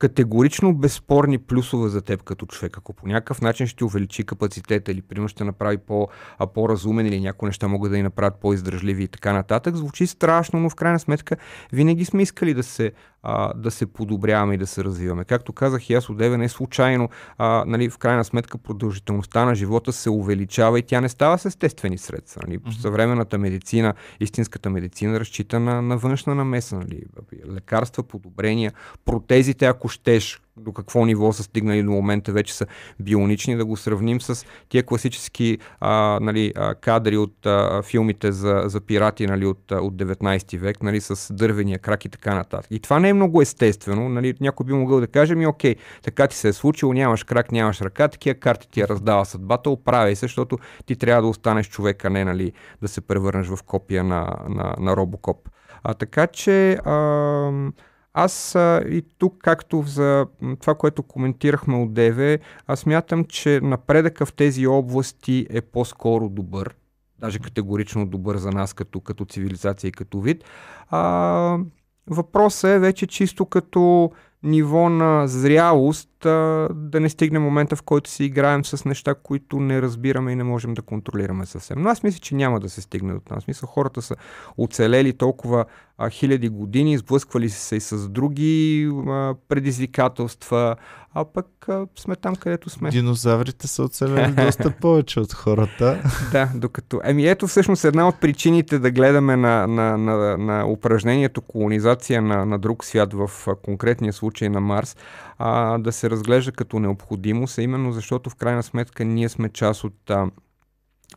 категорично безспорни плюсове за теб като човек. Ако по някакъв начин ще увеличи капацитета или примерно ще направи по, по-разумен или някои неща могат да ни направят по-издръжливи и така нататък, звучи страшно, но в крайна сметка винаги сме искали да се а, да се подобряваме и да се развиваме. Както казах и аз от не случайно, а, нали, в крайна сметка продължителността на живота се увеличава и тя не става с естествени средства. Нали. Mm-hmm. Съвременната медицина, истинската медицина разчита на, на външна намеса. Нали. Лекарства, подобрения, протезите, ако щеш, до какво ниво са стигнали до момента, вече са бионични, да го сравним с тия класически а, нали, кадри от а, филмите за, за пирати нали, от, от 19 век, нали, с дървения крак и така нататък. И това не е много естествено. Нали, някой би могъл да каже ми, окей, така ти се е случило, нямаш крак, нямаш ръка, такива карти ти я раздава съдбата, оправяй се, защото ти трябва да останеш човека, не нали, да се превърнеш в копия на, на, на Робокоп. А, така че... А, аз а, и тук, както за това, което коментирахме от ДВ, аз мятам, че напредъка в тези области е по-скоро добър. Даже категорично добър за нас като, като цивилизация и като вид. А, въпросът е вече чисто като ниво на зрялост а, да не стигне момента, в който си играем с неща, които не разбираме и не можем да контролираме съвсем. Но аз мисля, че няма да се стигне до там. Смисъл, хората са оцелели толкова а, хиляди години, сблъсквали се и с други а, предизвикателства, а пък а, сме там, където сме. Динозаврите са оцелели доста повече от хората. да, докато... Еми ето всъщност една от причините да гледаме на, на, на, на упражнението колонизация на, на друг свят в конкретния случай на Марс, а, да се разглежда като необходимост, а именно защото в крайна сметка ние сме част от а,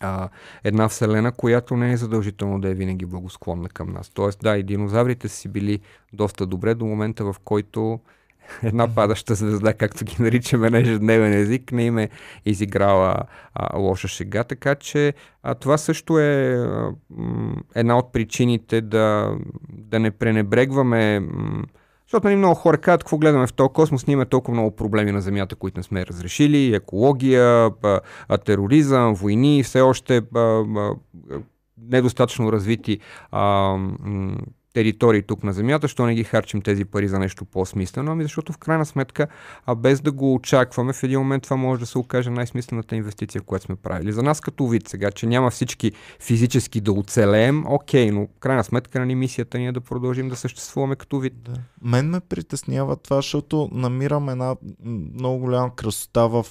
а, една вселена, която не е задължително да е винаги благосклонна към нас. Тоест, да, и динозаврите си били доста добре до момента, в който една падаща звезда, както ги наричаме на ежедневен език, не им е изиграла а, лоша шега. Така че а, това също е а, м, една от причините да, да не пренебрегваме м, защото нали, много хора казват, какво гледаме в този космос, ние имаме толкова много проблеми на Земята, които не сме разрешили, екология, тероризъм, войни, все още недостатъчно развити територии тук на Земята, що не ги харчим тези пари за нещо по-смислено, ами защото в крайна сметка, а без да го очакваме, в един момент това може да се окаже най-смислената инвестиция, която сме правили. За нас като вид сега, че няма всички физически да оцелеем, окей, но в крайна сметка на нали, мисията ни е да продължим да съществуваме като вид. Да. Мен ме притеснява това, защото намирам една много голяма красота в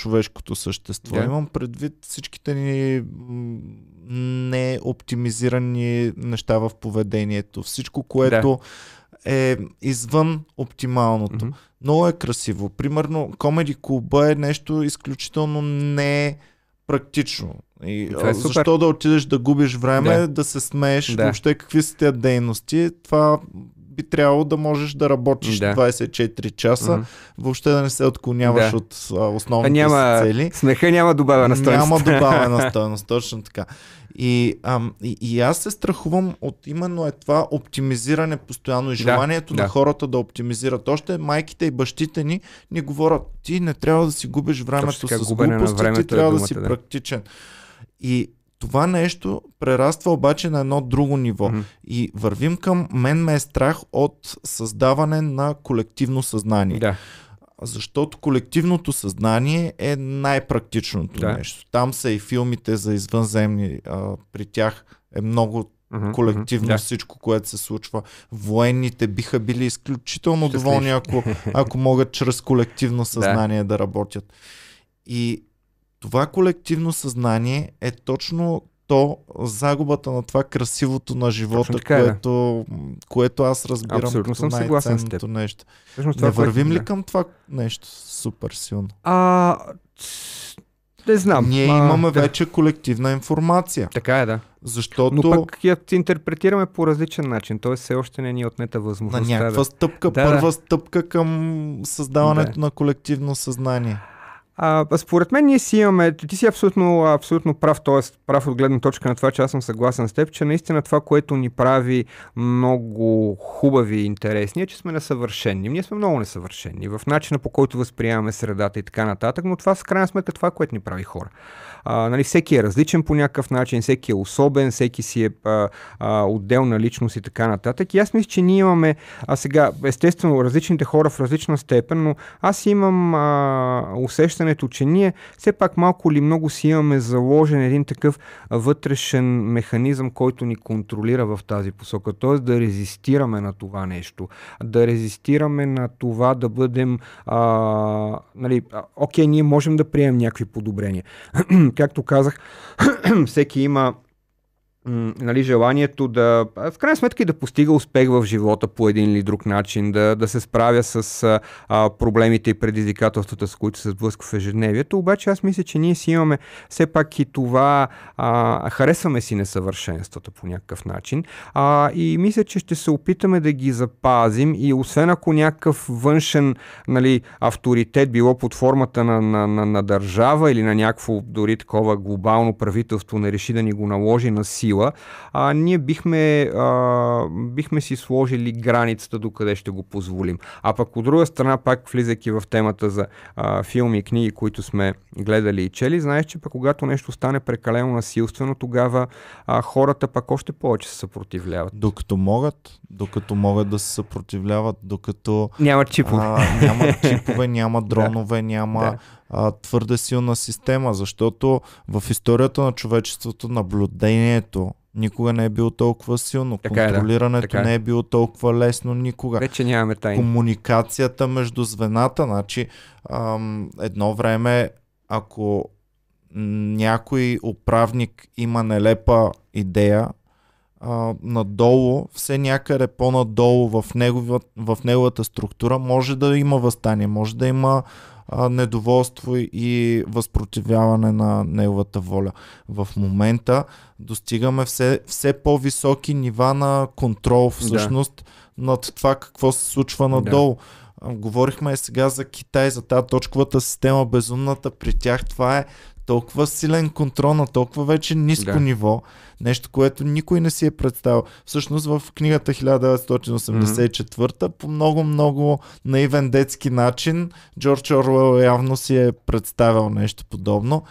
човешкото същество. Да. Имам предвид всичките ни не оптимизирани неща в поведението. Всичко, което да. е извън оптималното. Mm-hmm. Много е красиво. Примерно, комеди клуба е нещо изключително не практично. И, е защо да отидеш да губиш време, да, да се смееш, да. въобще какви са тези дейности, това би трябвало да можеш да работиш Да. 24 часа, Мгм. въобще да не се отклоняваш Да. от а, А основните няма, си цели. смеха няма добавена стойност. Няма добавена стойност, точно така. И, ам, и, и аз се страхувам от именно е това оптимизиране постоянно и Да, желанието да. на хората да оптимизират. Още майките и бащите ни ни говорят, ти не трябва да си губиш времето така, с глупости, ти е трябва да думата, си да. практичен. И това нещо прераства обаче на едно друго ниво. Мгм. И вървим към, мен ме е страх от създаване на колективно съзнание. Да. Защото колективното съзнание е най-практичното Да. нещо. Там са и филмите за извънземни. А, при тях е много Мгм, колективно да. всичко, което се случва. Военните биха били изключително Щастливи. доволни, ако, ако могат чрез колективно съзнание да. да работят. И това колективно съзнание е точно то загубата на това красивото на живота, така е, да. което, което аз разбирам Абсолютно като съм съгласен с най-ценното нещо. Всъщност Не това, което- вървим ли да. към това нещо супер силно? А, не знам. Ние а, имаме да. вече колективна информация, Така е, да. защото Но пък я интерпретираме по различен начин. Т.е. все още не ни отнета на възможността. някаква Да. стъпка, Да, първа да. стъпка към създаването на колективно съзнание. А, според мен ние си имаме, ти си абсолютно, абсолютно прав, т.е. прав от гледна точка на това, че аз съм съгласен с теб, че наистина това, което ни прави много хубави и интересни е, че сме несъвършени. Ние сме много несъвършени в начина по който възприемаме средата и така нататък, но това в крайна сметка това, което ни прави хора. А, нали, всеки е различен по някакъв начин, всеки е особен, всеки си е а, а, отделна личност и така нататък. И аз мисля, че ние имаме, а сега, естествено, различните хора в различна степен, но аз имам а, усещането, че ние все пак малко или много си имаме заложен един такъв вътрешен механизъм, който ни контролира в тази посока. Т.е. да резистираме на това нещо, да резистираме на това да бъдем, а, нали, окей, ние можем да приемем някакви подобрения. Както казах, всеки има нали, желанието да, в крайна сметка и да постига успех в живота по един или друг начин, да, да се справя с а, проблемите и предизвикателствата, с които се сблъсква в ежедневието. Обаче аз мисля, че ние си имаме все пак и това, а, харесваме си несъвършенствата по някакъв начин а, и мисля, че ще се опитаме да ги запазим и освен ако някакъв външен нали, авторитет, било под формата на, на, на, на държава или на някакво дори такова глобално правителство не реши да ни го наложи на сила, а, ние бихме, а, бихме си сложили границата докъде ще го позволим. А пък от друга страна, пак влизайки в темата за а, филми и книги, които сме гледали и чели, знаеш, че пък когато нещо стане прекалено насилствено, тогава а, хората пък още повече се съпротивляват. Докато могат, докато могат да се съпротивляват, докато Няма чипове. а, няма чипове, няма дронове, няма Да. А, твърде силна система, защото в историята на човечеството наблюдението никога не е било толкова силно. Така е. Контролирането Така е. не е било толкова лесно никога. Вече нямаме тайни. комуникацията между звената. Значи, ам, едно време, ако някой управник има нелепа идея, а, надолу, все някъде по-надолу в, негова, в неговата структура може да има възстание, може да има а, недоволство и възпротивяване на неговата воля. В момента достигаме все, все по-високи нива на контрол всъщност над това какво се случва надолу. А, Говорихме сега за Китай, за тази точковата система, безумната. При тях това е толкова силен контрол на толкова вече ниско Да. ниво. Нещо, което никой не си е представил. Всъщност в книгата 1984 по много-много наивен детски начин Джордж Оруел явно си е представил нещо подобно.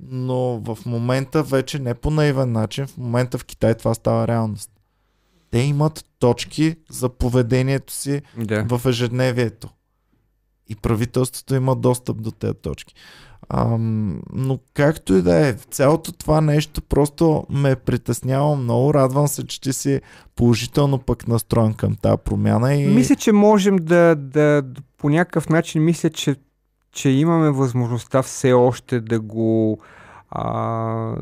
Но в момента вече не по наивен начин, в момента в Китай това става реалност. Те имат точки за поведението си Да. в ежедневието. И правителството има достъп до тези точки. Ам, но както и да е, цялото това нещо просто ме притеснява много. Радвам се, че ти си положително пък настроен към тази промяна. И... Мисля, че можем да, да, по някакъв начин, мисля, че, че имаме възможността все още да го а,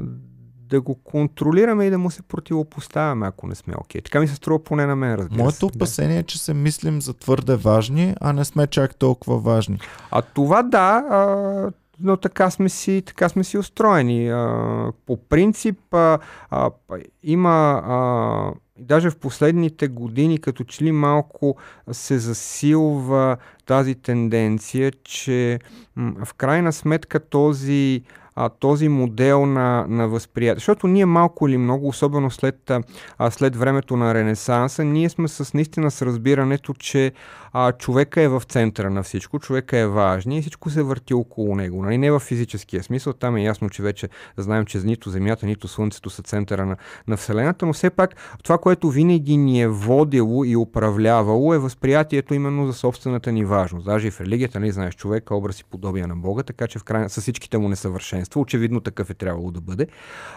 да го контролираме и да му се противопоставяме, ако не сме окей. Така ми се струва поне на мен, разбира Моето се. опасение е, че се мислим за твърде важни, а не сме чак толкова важни. А това да, а, но така сме си, така сме си устроени. По принцип има а, даже в последните години като че ли малко се засилва тази тенденция, че в крайна сметка този а, този модел на, на възприятие. Защото ние малко или много, особено след, а, след времето на Ренесанса, ние сме с наистина с разбирането, че а, човека е в центъра на всичко, човека е важен и всичко се върти около него. Нали? Не в физическия смисъл, там е ясно, че вече знаем, че нито Земята, нито Слънцето са центъра на, на Вселената, но все пак това, което винаги ни е водило и управлявало е възприятието именно за собствената ни важност. Даже и в религията, нали, знаеш, човек образ и подобие на Бога, така че в крайна с всичките му несъвършенства, очевидно такъв е трябвало да бъде.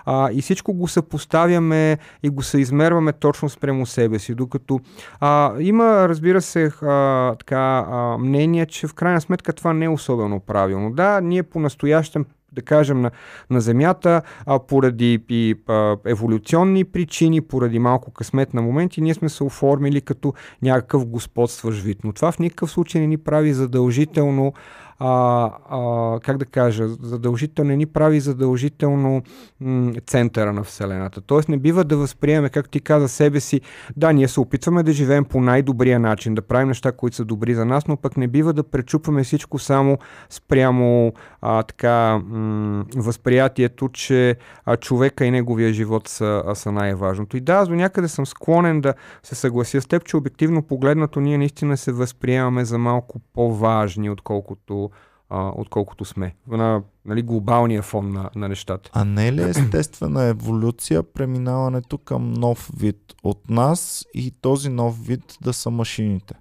А, и всичко го съпоставяме и го съизмерваме точно спрямо себе си, докато а, има, разбира се, а, така, а, мнение, че в крайна сметка това не е особено правилно. Да, ние по-настоящем да кажем, на, на Земята, а, поради и, а, еволюционни причини, поради малко късмет на моменти, ние сме се оформили като някакъв господстващ вид. Но това в никакъв случай не ни прави задължително а, а, как да кажа, задължително не ни прави задължително м- центъра на Вселената. Тоест не бива да възприемем, как ти каза себе си, да, ние се опитваме да живеем по най-добрия начин, да правим неща, които са добри за нас, но пък не бива да пречупваме всичко само спрямо а, така м- възприятието, че а, човека и неговия живот са, а, са най-важното. И да, аз до някъде съм склонен да се съглася с теб, че обективно погледнато ние наистина се възприемаме за малко по-важни, отколкото а, отколкото сме на нали, глобалния фон на, на нещата. А не е ли естествена еволюция преминаването към нов вид от нас и този нов вид да са машините?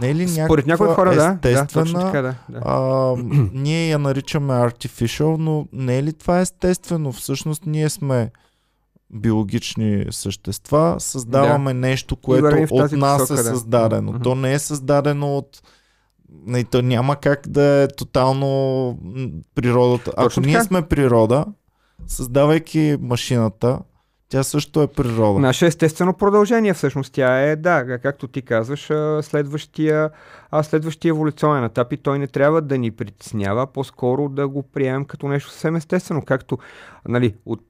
Не е ли Според някои хора, естествена, да. да, така, да, да. А, ние я наричаме artificial, но не е ли това естествено? Всъщност ние сме биологични същества, създаваме да. нещо, което от нас посока, е създадено. Да. То не е създадено от не, то няма как да е тотално природата. Ако Точно ние сме природа, създавайки машината, тя също е природа. Наше естествено продължение всъщност тя е, да, както ти казваш, следващия, следващия еволюционен етап и той не трябва да ни притеснява, по-скоро да го приемем като нещо съвсем естествено, както нали, от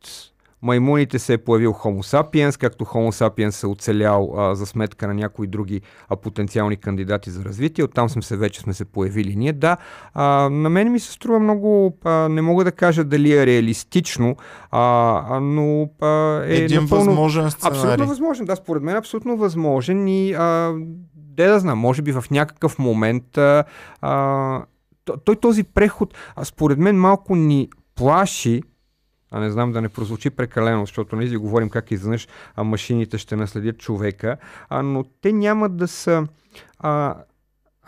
маймуните се е появил Homo sapiens, както Homo sapiens се оцелял а, за сметка на някои други а, потенциални кандидати за развитие. Оттам сме се вече сме се появили ние. Да, а, на мен ми се струва много, а, не мога да кажа дали е реалистично, а, но а, е Един напълно, възможен сценарий. Абсолютно възможен, да, според мен е абсолютно възможен и а, де да знам, може би в някакъв момент а, а, той този преход, а, според мен малко ни плаши а не знам да не прозвучи прекалено, защото не говорим как изведнъж машините ще наследят човека, а, но те няма да са а,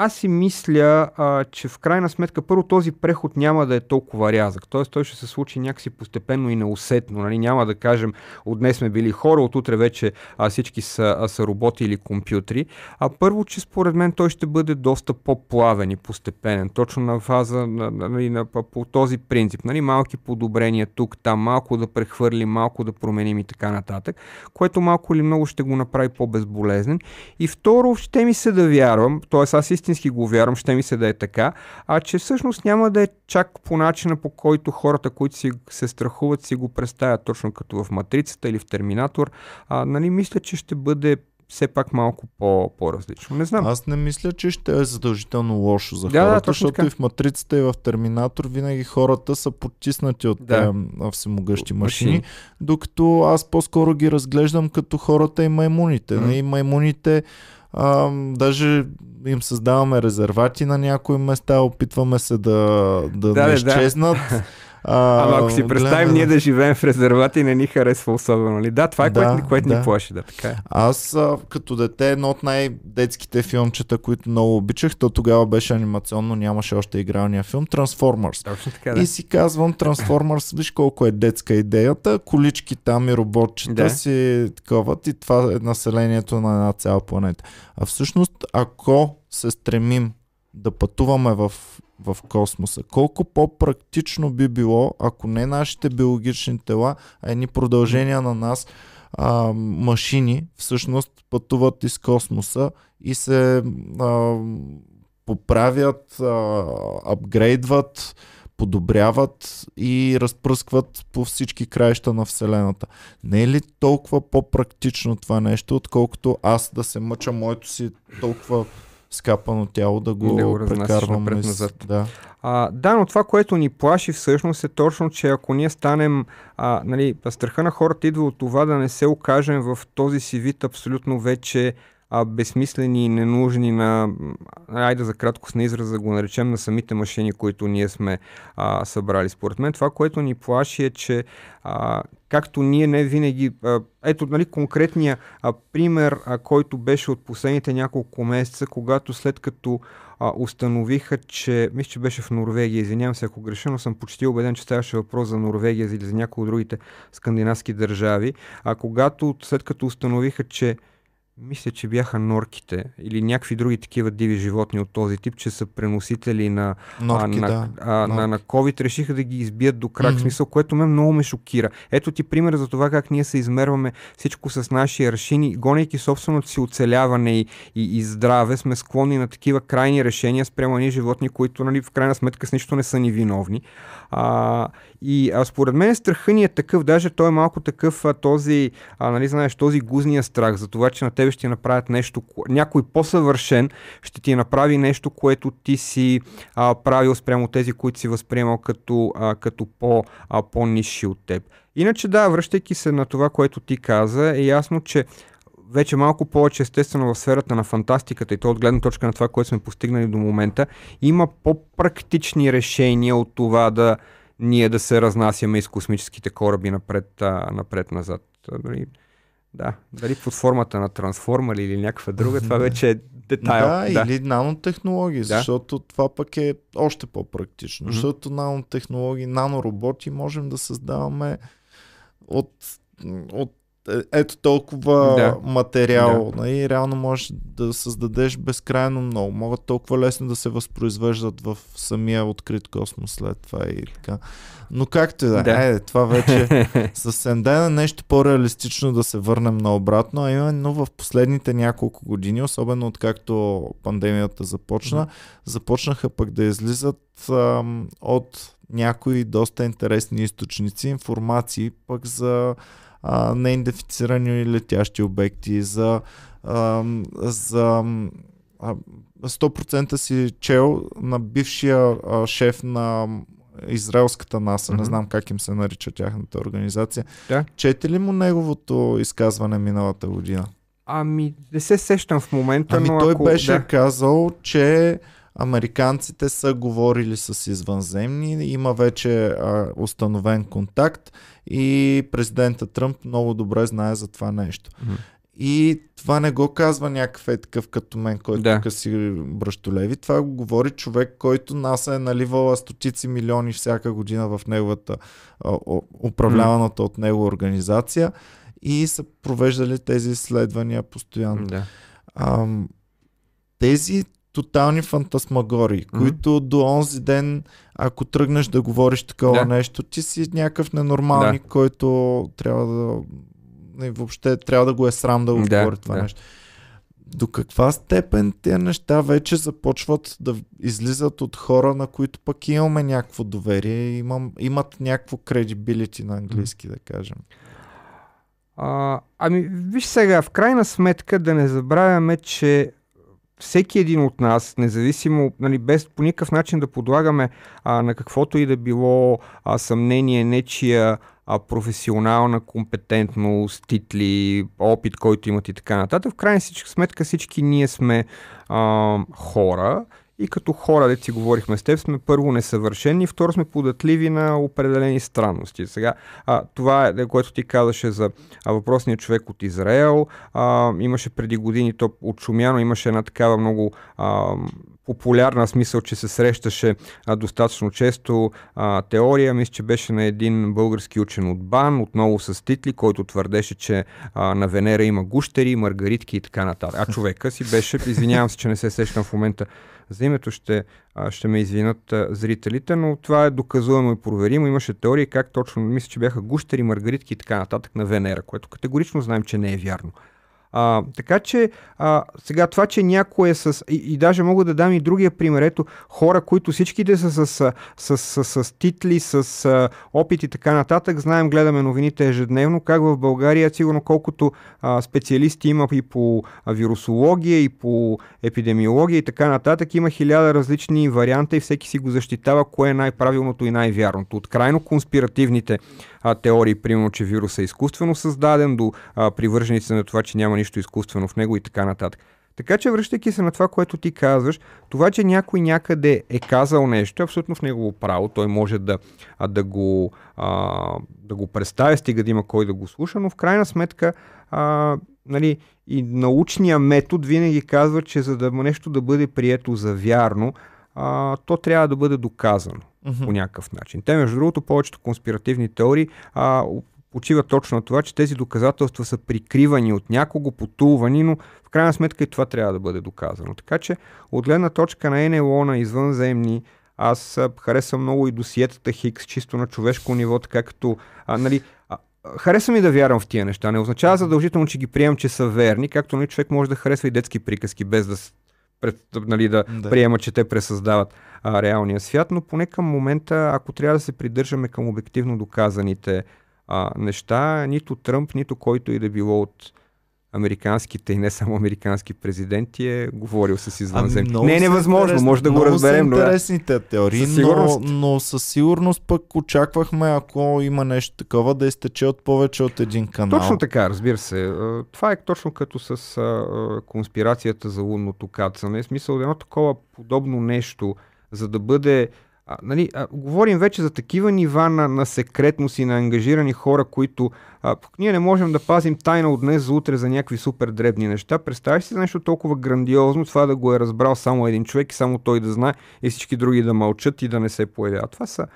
аз си мисля, а, че в крайна сметка първо този преход няма да е толкова рязък. Т.е. той ще се случи някакси постепенно и неусетно. Нали? Няма да кажем от днес сме били хора, от утре вече а, всички са, а, са роботи или компютри. А първо, че според мен той ще бъде доста по-плавен и постепенен. Точно на фаза, на, на, на, на, по този принцип. Нали? Малки подобрения тук, там, малко да прехвърлим, малко да променим и така нататък, което малко или много ще го направи по-безболезнен. И второ, ще ми се да вярвам, т.е. аз истински истински го вярвам, ще ми се да е така, а че всъщност няма да е чак по начина по който хората, които си се страхуват, си го представят точно като в Матрицата или в Терминатор. А, нали, мисля, че ще бъде все пак малко по, по-различно. Не знам. Аз не мисля, че ще е задължително лошо за да, хората, да, защото така. и в Матрицата и в Терминатор винаги хората са потиснати от да. всемогъщи машини, машини, докато аз по-скоро ги разглеждам като хората и маймуните. Mm. И маймуните а, даже им създаваме резервати на някои места, опитваме се да, да, да не изчезнат. Да. А, Ама ако си представим гледа... ние да живеем в резервата и не ни харесва особено, нали? Да, това е да, което, което да. ни плаши, да, така е. Аз а, като дете едно от най-детските филмчета, които много обичах, то тогава беше анимационно, нямаше още игралния филм, Transformers. Точно така, да. И си казвам, Transformers, виж колко е детска идеята, колички там и роботчета да. си таковат и това е населението на една цяла планета. А всъщност, ако се стремим да пътуваме в в космоса. Колко по-практично би било, ако не нашите биологични тела, а едни продължения на нас, а, машини всъщност пътуват из космоса и се а, поправят, а, апгрейдват, подобряват и разпръскват по всички краища на Вселената. Не е ли толкова по-практично това нещо, отколкото аз да се мъча моето си толкова скапано тяло да го, Да го прекарвам напред. Да. А, да, но това, което ни плаши всъщност е точно, че ако ние станем, а, нали, страха на хората идва от това да не се окажем в този си вид абсолютно вече а, безсмислени и ненужни на, айде за кратко с на да го наречем на самите машини, които ние сме а, събрали. Според мен това, което ни плаши е, че а, както ние не винаги, а, ето нали, конкретния а, пример, а, който беше от последните няколко месеца, когато след като а, установиха, че, мисля, че беше в Норвегия, извинявам се ако греша, но съм почти убеден, че ставаше въпрос за Норвегия или за някои от другите скандинавски държави, а когато след като установиха, че мисля, че бяха норките или някакви други такива диви животни от този тип, че са преносители на, Норки, а, на, да. а, на, Норки. на COVID, решиха да ги избият до крак, Мгм. смисъл, което ме много ме шокира. Ето ти пример за това как ние се измерваме всичко с наши аршини, гонейки собственото си оцеляване и, и, и здраве, сме склонни на такива крайни решения спрямо ни животни, които нали, в крайна сметка с нищо не са ни виновни. А, и а, според мен страха ни е такъв, даже той е малко такъв а, този, а, нали знаеш, този гузния страх за това, че на тебе ще направят нещо, ко- някой по-съвършен ще ти направи нещо, което ти си а, правил спрямо тези, които си възприемал като, а, като по, а, по-низши от теб. Иначе да, връщайки се на това, което ти каза, е ясно, че вече малко повече естествено в сферата на фантастиката и то от гледна точка на това, което сме постигнали до момента, има по-практични решения от това да ние да се разнасяме из космическите кораби напред, напред-назад. А, Дали, да, дали под формата на трансформали или някаква друга, това вече е детайл. Да, или нанотехнологии, Да. защото това пък е още по-практично. Мгм. Защото нанотехнологии, нанороботи можем да създаваме от, от ето толкова Да. материал. Нали? Реално можеш да създадеш безкрайно много. Могат толкова лесно да се възпроизвеждат в самия открит космос след това и така. Но както и да, Да. е, това вече съвсем да е нещо по-реалистично да се върнем наобратно, а именно в последните няколко години, особено откакто пандемията започна, започнаха пък да излизат ам, от някои доста интересни източници информации пък за а, неидентифицирани летящи обекти, за, ам, за а, 100% си чел на бившия а, шеф на израелската НАСА, не Мгм. знам как им се нарича тяхната организация. Да. Чете ли му неговото изказване миналата година? Ами, не се сещам в момента, Ами но той ако... беше да. казал, че американците са говорили с извънземни, има вече а, установен контакт и президента Тръмп много добре знае за това нещо. Мгм. И това не го казва някакъв е такъв като мен, който Да. тук си бръщолеви. Това го говори човек, който НАСА е наливала стотици милиони всяка година в неговата а, управляваната от него организация и са провеждали тези изследвания постоянно. Да. Ам, тези тотални фантасмагории, Мгм. които до онзи ден, ако тръгнеш да говориш такова Да. нещо, ти си някакъв ненормалник, който трябва да не, въобще трябва да го е срам да го Да, говори това да. нещо. До каква степен тези неща вече започват да излизат от хора, на които пък имаме някакво доверие, имам, имат някакво credibility на английски, да кажем. А, ами, виж сега, в крайна сметка да не забравяме, че всеки един от нас, независимо, нали, без по никакъв начин да подлагаме а, на каквото и да било а, съмнение, нечия а, професионална компетентност, титли, опит, който имат и така нататък. В крайна сметка всички ние сме а, хора и като хора, да си говорихме с теб, сме първо несъвършени, второ сме податливи на определени странности. Сега, а, това е, което ти казаше за въпросния човек от Израел. А, имаше преди години, то отшумяно, имаше една такава много а, популярна смисъл, че се срещаше а, достатъчно често а, теория. Мисля, че беше на един български учен от БАН, отново с титли, който твърдеше, че а, на Венера има гущери, маргаритки и така нататък. А човека си беше, извинявам се, че не се сещам в момента за името, ще, ще ме извинат зрителите, но това е доказуемо и проверимо. Имаше теории как точно, мисля, че бяха гущери, маргаритки и така нататък на Венера, което категорично знаем, че не е вярно. А, така че а, сега това, че някой е с... И, и даже мога да дам и другия пример. Ето хора, които всичките са с, с, с, с, с титли, с а, опит и така нататък. Знаем, гледаме новините ежедневно, как в България, сигурно колкото а, специалисти има и по вирусология, и по епидемиология и така нататък, има хиляда различни варианта и всеки си го защитава кое е най-правилното и най-вярното. От крайно конспиративните а, теории, примерно, че вирус е изкуствено създаден, до а, привърженици на това, че няма нищо изкуствено в него и така нататък. Така че, връщайки се на това, което ти казваш, това, че някой някъде е казал нещо, е абсолютно в негово право. Той може да, а, да, го, а, да го представя, стига да има кой да го слуша, но в крайна сметка а, нали, и научния метод винаги казва, че за да нещо да бъде прието за вярно, а, то трябва да бъде доказано mm-hmm. по някакъв начин. Те, между другото, повечето конспиративни теории а, почива точно на това, че тези доказателства са прикривани от някого, потулвани, но в крайна сметка и това трябва да бъде доказано. Така че от гледна точка на НЛО, на извънземни, аз харесвам много и досиетата Хикс, чисто на човешко ниво, така като, а, нали, а, харесвам и да вярвам в тия неща. Не означава задължително, че ги приемам, че са верни, както нали, човек може да харесва и детски приказки, без да, пред, нали, да, да. приема, че те пресъздават а, реалния свят, но поне към момента, ако трябва да се придържаме към обективно доказаните а, неща, нито Тръмп, нито който и да било от американските и не само американски президенти е говорил с извънземни. Ами, не е невъзможно, може да го разберем. Много интересните но, теории, но, но със сигурност пък очаквахме, ако има нещо такова, да изтече от повече от един канал. Точно така, разбира се. Това е точно като с конспирацията за лунното кацане. В смисъл, едно такова подобно нещо, за да бъде а, нали, а, говорим вече за такива нива на, на секретност и на ангажирани хора, които а, ние не можем да пазим тайна от днес за утре за някакви супер дребни неща. Представяш си нещо толкова грандиозно, това да го е разбрал само един човек и само той да знае и всички други да мълчат и да не се появяват. Това са,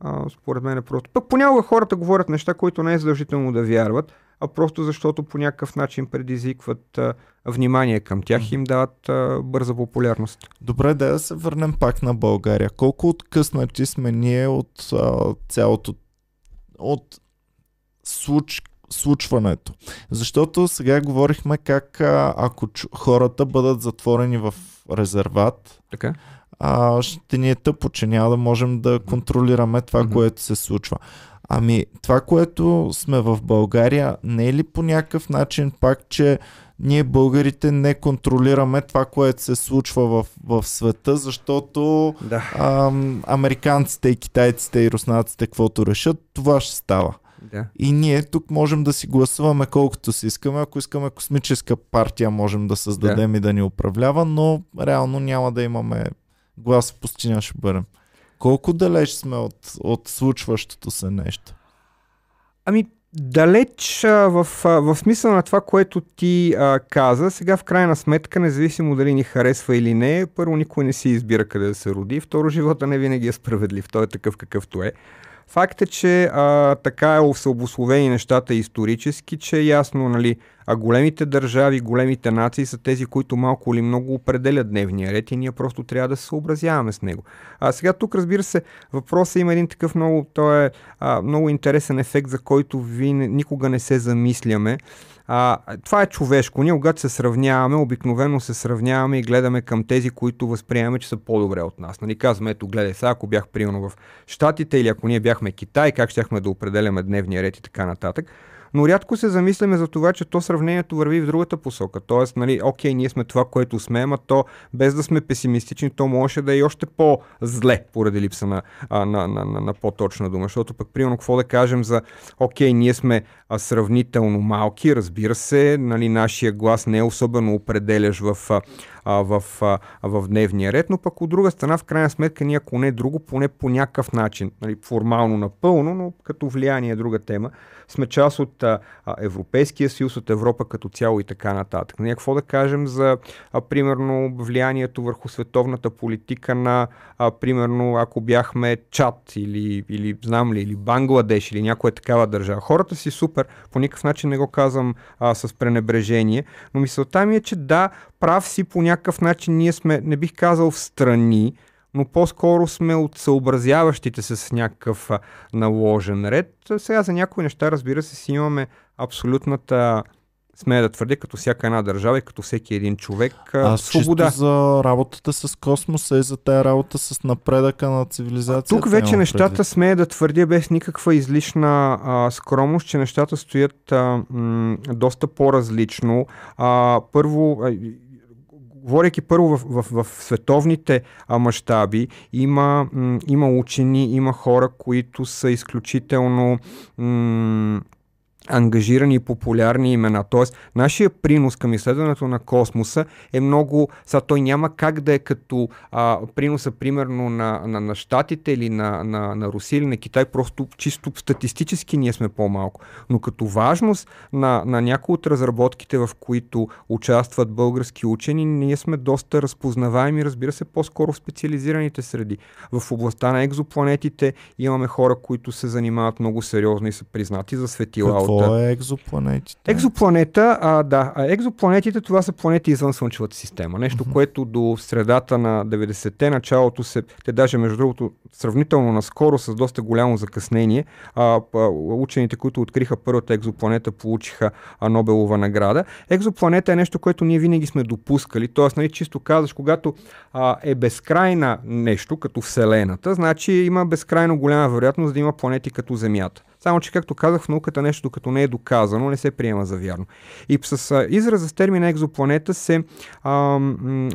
а, според мен, е просто. Пък понякога хората говорят неща, които не е задължително да вярват а просто защото по някакъв начин предизвикват а, внимание към тях и им дават а, бърза популярност. Добре, да се върнем пак на България. Колко откъснати сме ние от а, цялото от случ, случването. Защото сега говорихме как а, ако чу, хората бъдат затворени в резерват, така? А, ще ни е тъпо, че няма да можем да контролираме това, mm-hmm. което се случва. Ами, това, което сме в България, не е ли по някакъв начин пак, че ние българите не контролираме това, което се случва в, в света, защото да. ам, американците и китайците и руснаците, каквото решат, това ще става. Да. И ние тук можем да си гласуваме колкото си искаме. Ако искаме космическа партия, можем да създадем да. и да ни управлява, но реално няма да имаме глас в пустиня, ще бъдем. Колко далеч сме от, от случващото се нещо? Ами, далеч а, в, а, в смисъл на това, което ти а, каза. Сега в крайна сметка, независимо дали ни харесва или не, първо никой не си избира къде да се роди, второ живота не винаги е справедлив, той е такъв какъвто е. Факт е, че а, така е са обословени нещата исторически, че е ясно, нали, а големите държави, големите нации са тези, които малко или много определят дневния ред и ние просто трябва да се съобразяваме с него. А сега тук, разбира се, въпросът има един такъв много, той е а, много интересен ефект, за който ви никога не се замисляме. А, това е човешко. Ние, когато се сравняваме, обикновено се сравняваме и гледаме към тези, които възприемаме, че са по-добре от нас. Нали, казваме, ето, гледай сега, ако бях примерно в Штатите или ако ние бяхме Китай, как щяхме да определяме дневния ред и така нататък но рядко се замисляме за това, че то сравнението върви в другата посока. Тоест, нали, окей, ние сме това, което сме, а то без да сме песимистични, то може да е и още по-зле, поради липса на, на, на, на, на по-точна дума. Защото пък, примерно, какво да кажем за, окей, ние сме а, сравнително малки, разбира се, нали, нашия глас не е особено определящ в в, а, в дневния ред, но пък от друга страна, в крайна сметка, ние ако не друго, поне по някакъв начин, нали, формално напълно, но като влияние е друга тема, сме част от а, Европейския съюз, от Европа като цяло и така нататък. Ние какво да кажем за, а, примерно, влиянието върху световната политика на, а, примерно, ако бяхме Чад или, или знам ли, или Бангладеш или някоя такава държава. Хората си супер, по никакъв начин не го казвам а, с пренебрежение, но мисълта ми е, че да, прав си по някакъв начин, ние сме, не бих казал в страни, но по-скоро сме от съобразяващите се с някакъв наложен ред. Сега за някои неща, разбира се, си имаме абсолютната смея да твърдя, като всяка една държава и като всеки един човек. А свобода. за работата с космоса и за тая работа с напредъка на цивилизацията. Тук вече нещата предвид. смея да твърдя без никаква излишна а, скромност, че нещата стоят а, м, доста по-различно. А, първо, а, говоряки първо в, в, в световните мащаби, има, м, има учени, има хора, които са изключително м, ангажирани и популярни имена. Тоест, нашия принос към изследването на космоса е много... Сега той няма как да е като а, приноса, примерно, на, на, на Штатите или на, на, на Русия или на Китай, просто чисто статистически ние сме по-малко. Но като важност на, на някои от разработките, в които участват български учени, ние сме доста разпознаваеми, разбира се, по-скоро в специализираните среди. В областта на екзопланетите имаме хора, които се занимават много сериозно и са признати за светила Какво какво е екзопланетите? Екзопланета, а, да. А екзопланетите това са планети извън Слънчевата система. Нещо, mm-hmm. което до средата на 90-те, началото се, те даже между другото сравнително наскоро с доста голямо закъснение, а, а, учените, които откриха първата екзопланета, получиха а, Нобелова награда. Екзопланета е нещо, което ние винаги сме допускали. Тоест, нали, чисто казваш, когато а, е безкрайна нещо, като Вселената, значи има безкрайно голяма вероятност да има планети като Земята. Само, че както казах, в науката нещо, докато не е доказано, не се приема за вярно. И с израза с термина екзопланета се, а,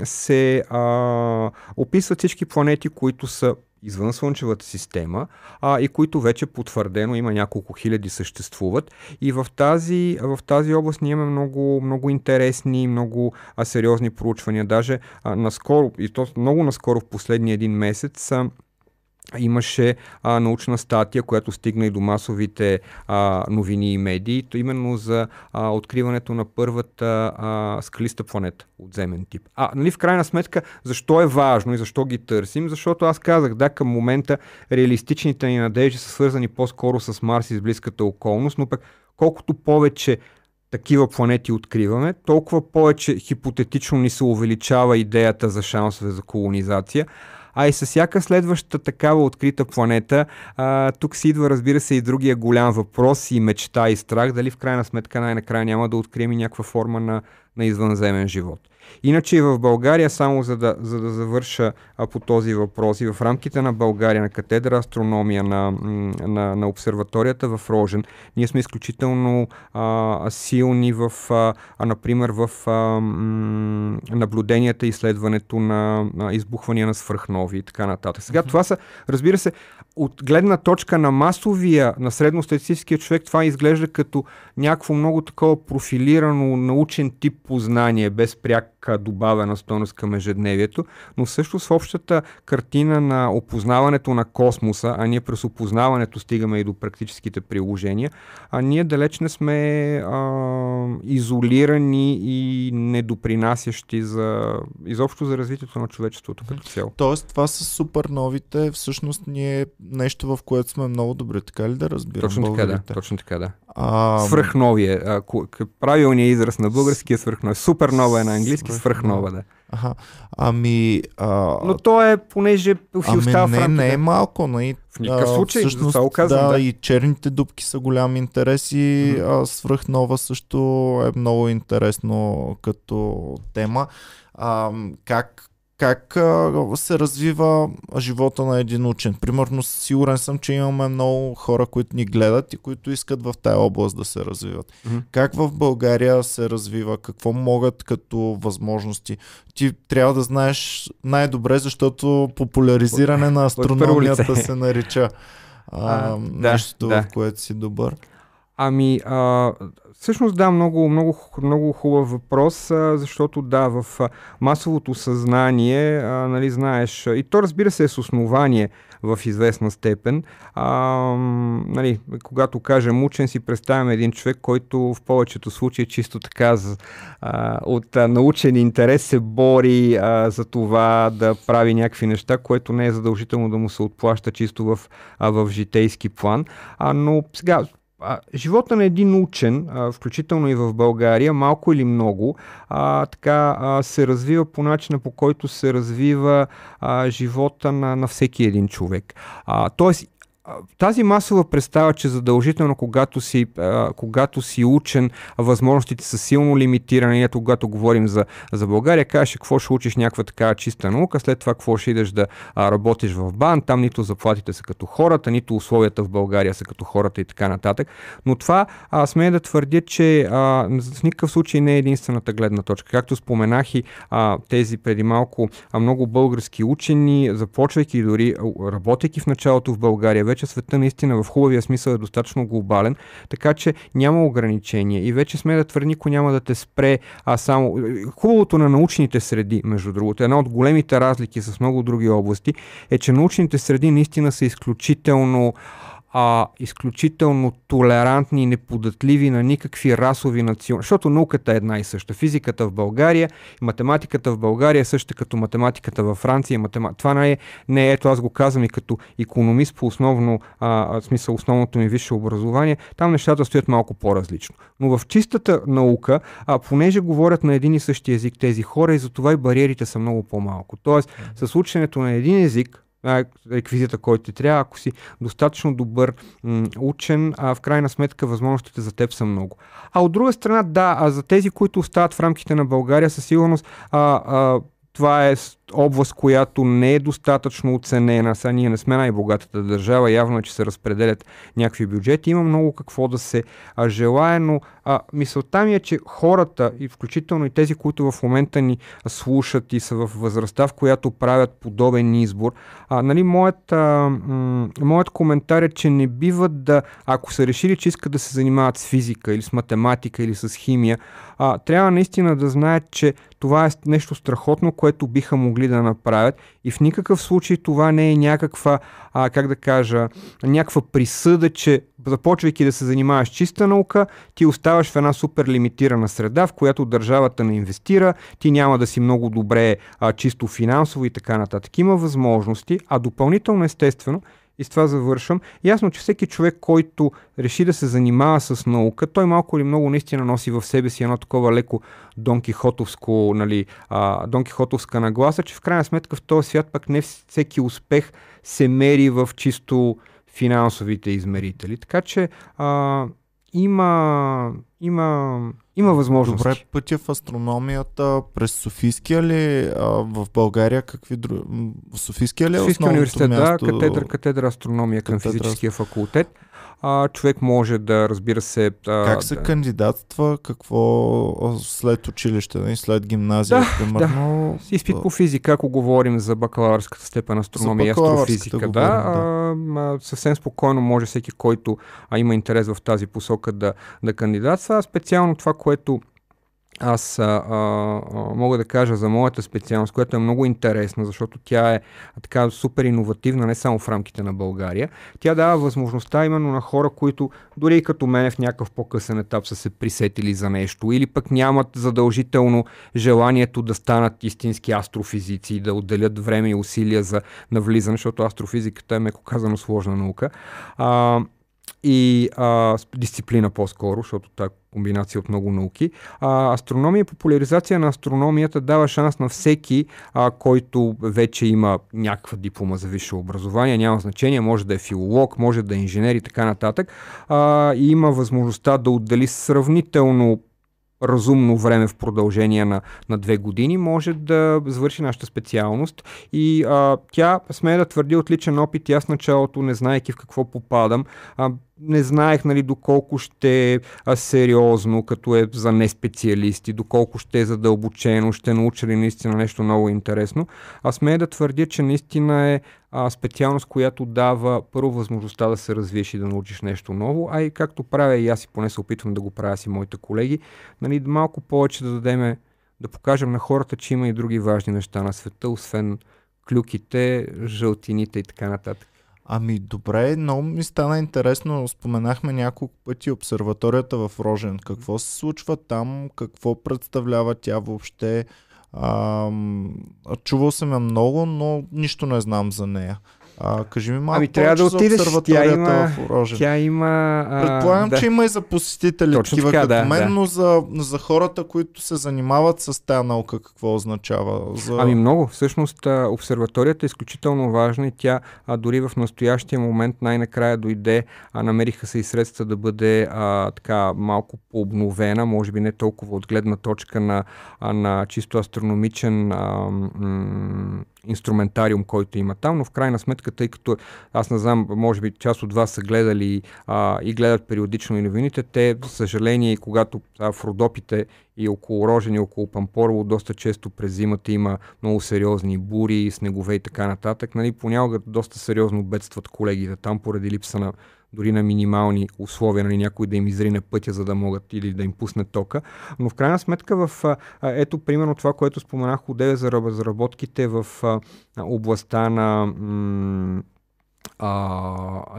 се а, описват всички планети, които са извън Слънчевата система а, и които вече потвърдено има няколко хиляди съществуват. И в тази, в тази област ние имаме много, много интересни, много а, сериозни проучвания. Даже а, наскоро, и то много наскоро в последния един месец, а, имаше а, научна статия, която стигна и до масовите а, новини и медии, то именно за а, откриването на първата а, скалиста планета от земен тип. А, нали, в крайна сметка, защо е важно и защо ги търсим? Защото аз казах, да, към момента реалистичните ни надежди са свързани по-скоро с Марс и с близката околност, но пък колкото повече такива планети откриваме, толкова повече хипотетично ни се увеличава идеята за шансове за колонизация а и с всяка следваща такава открита планета, а, тук си идва, разбира се, и другия голям въпрос и мечта и страх, дали в крайна сметка най-накрая няма да открием и някаква форма на, на извънземен живот. Иначе и в България, само за да, за да завърша а, по този въпрос, и в рамките на България, на катедра астрономия, на, на, на обсерваторията в Рожен, ние сме изключително а, силни в, а, а, например, в а, м, наблюденията и изследването на а, избухвания на свръхнови и така нататък. Сега това са, разбира се, от гледна точка на масовия, на средностатистическия човек, това изглежда като някакво много такова профилирано научен тип познание, без пряк добавена стойност към ежедневието, но също с общата картина на опознаването на космоса, а ние през опознаването стигаме и до практическите приложения, а ние далеч не сме а, изолирани и недопринасящи за, изобщо за развитието на човечеството като цяло. Тоест, това са суперновите, всъщност ние нещо, в което сме много добри, така ли да разбирам? Точно така, да. Точно така, да. А... Свръхновие. Правилният израз на български е свръхновие. Супернова е на английски, свръхнова, да. Аха. Ами. А... Но то е, понеже си ами остава не, не е малко. Но и, в никакъв случай, всъщност, да, да, и черните дубки са голям интерес и mm-hmm. свръхнова също е много интересно като тема. А, как как се развива живота на един учен. Примерно, сигурен съм, че имаме много хора, които ни гледат и които искат в тая област да се развиват. Mm-hmm. Как в България се развива? Какво могат като възможности? Ти трябва да знаеш най-добре, защото популяризиране на астрономията се нарича а, а, нещо, да, в което си добър. Ами, а, всъщност да, много, много, много хубав въпрос, защото да, в масовото съзнание, нали, знаеш, и то разбира се е с основание в известна степен. А, нали, когато кажем учен, си представяме един човек, който в повечето случаи чисто така а, от а, научен интерес се бори а, за това да прави някакви неща, което не е задължително да му се отплаща чисто в, а, в житейски план. А, но сега, а, живота на един учен, а, включително и в България, малко или много, а, така а, се развива по начина по който се развива а, живота на, на всеки един човек. А, тоест, тази масова представа, че задължително, когато си, а, когато си учен, възможностите са силно лимитирани. Ето, когато говорим за, за България, кажеш какво ще учиш някаква такава чиста наука, след това какво ще идеш да а, работиш в бан, там нито заплатите са като хората, нито условията в България са като хората и така нататък. Но това а, смея да твърдя, че а, в никакъв случай не е единствената гледна точка. Както споменах и а, тези преди малко а, много български учени, започвайки дори работейки в началото в България, вече света наистина в хубавия смисъл е достатъчно глобален, така че няма ограничения. И вече сме да твърди, никой няма да те спре, а само... Хубавото на научните среди, между другото, една от големите разлики с много други области, е, че научните среди наистина са изключително а, изключително толерантни и неподатливи на никакви расови национи. Защото науката е една и съща. Физиката в България математиката в България е съща като математиката във Франция. Матема... Това не е, не е, ето аз го казвам и като економист по основно, а, смисъл основното ми висше образование, там нещата стоят малко по-различно. Но в чистата наука, а, понеже говорят на един и същи език тези хора и затова и бариерите са много по-малко. Тоест, с ученето на един език, реквизита, който ти трябва. Ако си достатъчно добър м- учен, а в крайна сметка възможностите за теб са много. А от друга страна, да, а за тези, които остават в рамките на България, със сигурност а, а, това е област, която не е достатъчно оценена. Сега ние не сме най-богатата държава, явно е, че се разпределят някакви бюджети. Има много какво да се а, желае, но а, мисълта ми е, че хората, и включително и тези, които в момента ни слушат и са в възрастта, в която правят подобен избор, а, нали, моят, а, м- моят коментар е, че не биват да, ако са решили, че искат да се занимават с физика или с математика или с химия, а, трябва наистина да знаят, че това е нещо страхотно, което биха могли да направят и в никакъв случай това не е някаква, а, как да кажа, някаква присъда, че започвайки да се занимаваш чиста наука, ти оставаш в една супер лимитирана среда, в която държавата не инвестира, ти няма да си много добре а, чисто финансово и така нататък. Има възможности, а допълнително естествено и с това завършвам. Ясно, че всеки човек, който реши да се занимава с наука, той малко или много наистина носи в себе си едно такова леко донкихотовско, нали, а, донкихотовска нагласа, че в крайна сметка в този свят пък не всеки успех се мери в чисто финансовите измерители. Така че а, има, има, има възможности. Добре, пътя в астрономията през Софийския ли а, в България? Какви други? В Софийския ли е Софийския университет, място? да, катедра, катедра астрономия катедра... към физическия факултет а, човек може да, разбира се... А, как се да... кандидатства? Какво след училище, нали, след гимназия, да, примерно? Да. Изпит по физика, ако говорим за бакалавърската степен астрономия и астрофизика. Да, да. А, съвсем спокойно може всеки, който а, има интерес в тази посока да, да кандидатства. Специално това, което аз а, а, мога да кажа за моята специалност, която е много интересна, защото тя е така супер иновативна не само в рамките на България. Тя дава възможността именно на хора, които дори и като мен в някакъв по-късен етап са се присетили за нещо или пък нямат задължително желанието да станат истински астрофизици и да отделят време и усилия за навлизане, защото астрофизиката е меко казано сложна наука. А, и а, дисциплина по-скоро, защото това е комбинация от много науки. А, астрономия популяризация на астрономията дава шанс на всеки, а, който вече има някаква диплома за висше образование, няма значение, може да е филолог, може да е инженер и така нататък. А, и има възможността да отдели сравнително разумно време в продължение на, на две години, може да завърши нашата специалност. И а, тя, сме да твърди отличен опит, аз началото, не знаеки в какво попадам, а, не знаех нали, доколко ще е сериозно, като е за неспециалисти, доколко ще е задълбочено, ще науча ли наистина нещо много интересно. Аз смея да твърдя, че наистина е а, специалност, която дава първо възможността да се развиеш и да научиш нещо ново, а и както правя и аз и поне се опитвам да го правя си моите колеги, нали, малко повече да дадем, да покажем на хората, че има и други важни неща на света, освен клюките, жълтините и така нататък. Ами добре, много ми стана интересно. Споменахме няколко пъти обсерваторията в Рожен. Какво се случва там? Какво представлява тя въобще? А, чувал съм я много, но нищо не знам за нея. А, кажи ми малко Ами трябва да отидеш, тя има, в Рожен. тя има... а, Предполагам, да. че има и за посетители Точно такива така, като да, мен, да. но за, за хората, които се занимават с тази наука, какво означава? За... Ами много. Всъщност обсерваторията е изключително важна и тя а, дори в настоящия момент най-накрая дойде, а, намериха се и средства да бъде а, така малко пообновена, може би не толкова от гледна точка на, а, на чисто астрономичен а, м- инструментариум, който има там, но в крайна сметка, тъй като аз не знам, може би част от вас са гледали а, и гледат периодично и новините, те, за съжаление, и когато в Родопите и около Рожен и около Пампорово доста често през зимата има много сериозни бури, снегове и така нататък. Нали, понякога доста сериозно бедстват колегите там поради липса на дори на минимални условия, нали, някой да им изрине пътя, за да могат или да им пусне тока. Но в крайна сметка в, ето примерно това, което споменах отделя за разработките в областта на м- а,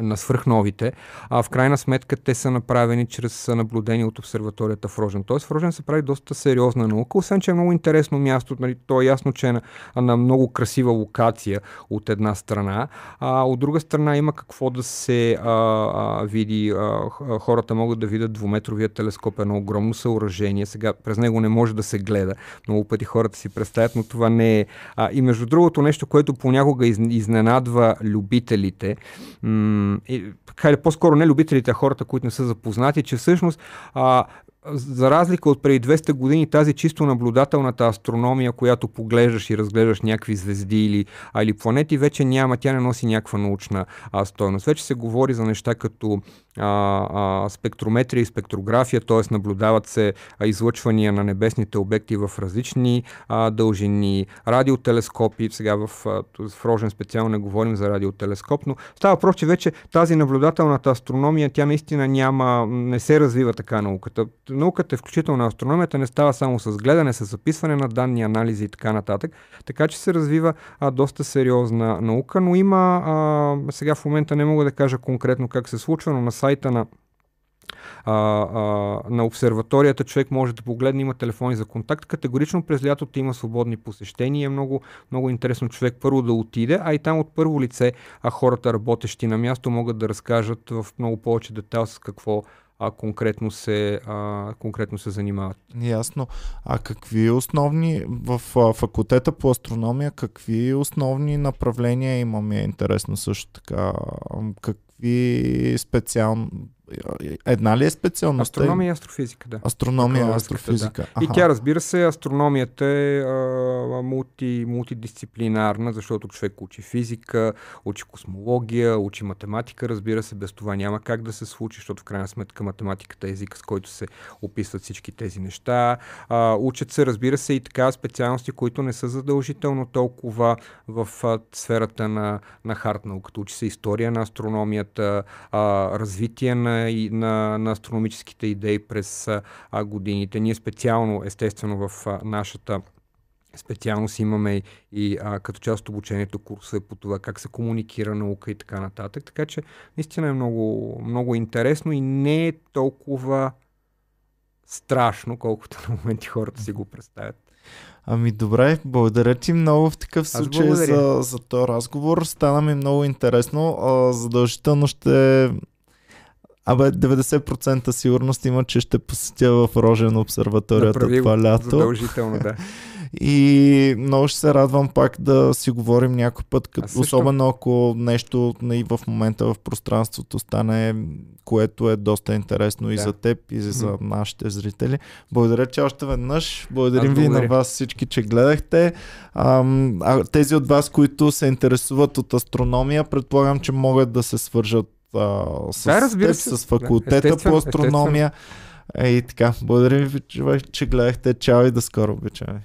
на свръхновите, а в крайна сметка те са направени чрез наблюдение от обсерваторията в Рожен. Тоест в Рожен се прави доста сериозна наука, освен че е много интересно място, нали, то е ясно, че е на, на много красива локация от една страна, а от друга страна има какво да се а, а, види, а, хората могат да видят двуметровия телескоп, едно огромно съоръжение, сега през него не може да се гледа, много пъти хората си представят, но това не е. А, и между другото нещо, което понякога из, изненадва любителите, м- по-скоро не любителите, а хората, които не са запознати, че всъщност а, за разлика от преди 200 години, тази чисто наблюдателната астрономия, която поглеждаш и разглеждаш някакви звезди или, а, или планети, вече няма, тя не носи някаква научна а, стойност. Вече се говори за неща като а, а, спектрометрия и спектрография, т.е. наблюдават се излъчвания на небесните обекти в различни а, дължини, радиотелескопи, сега в, в Рожен специално не говорим за радиотелескоп, но става въпрос, че вече тази наблюдателната астрономия, тя наистина няма, не се развива така науката. Науката, включително астрономията, не става само с гледане, с записване на данни, анализи и така нататък. Така че се развива а, доста сериозна наука, но има, а, сега в момента не мога да кажа конкретно как се случва, но на сайта на а, а, на обсерваторията човек може да погледне, има телефони за контакт. Категорично през лятото има свободни посещения. Е много, много интересно човек първо да отиде, а и там от първо лице а хората работещи на място могат да разкажат в много повече детайл с какво а, конкретно, се, а, конкретно се занимават. Ясно. А какви основни, в факултета по астрономия, какви основни направления имаме? Интересно също така. Ам, Какви специално... Една ли е специалността? Астрономия и астрофизика, да. Астрономия, Такава астрофизика. И тя, разбира се, астрономията е а, мулти, мултидисциплинарна, защото човек учи физика, учи космология, учи математика, разбира се, без това няма как да се случи, защото в крайна сметка математиката е език, с който се описват всички тези неща. А, учат се, разбира се, и така специалности, които не са задължително толкова в а, сферата на, на хард науката. Учи се история на астрономията, а, развитие на, и, на, на астрономическите идеи през а, годините. Ние специално, естествено, в а, нашата специалност имаме и, а, като част от обучението курсове по това как се комуникира наука и така нататък. Така че наистина е много, много интересно и не е толкова страшно, колкото на моменти хората си го представят. Ами добре, благодаря ти много в такъв случай за, за този разговор. Стана ми много интересно. А, задължително ще... Абе, 90% сигурност има, че ще посетя в Рожен обсерваторията Направи това лято. Задължително, да. И много ще се радвам пак да си говорим някой път, като, също. особено ако нещо и в момента в пространството стане, което е доста интересно и Да. за теб, и за Мгм. нашите зрители. Благодаря ти още веднъж. Благодарим ви на вас всички, че гледахте. Ам, а тези от вас, които се интересуват от астрономия, предполагам, че могат да се свържат а, с, Да, разбира се. с факултета Да, естествено, по астрономия. Е, и така, благодаря ви, че гледахте. Чао и до скоро, обичаме.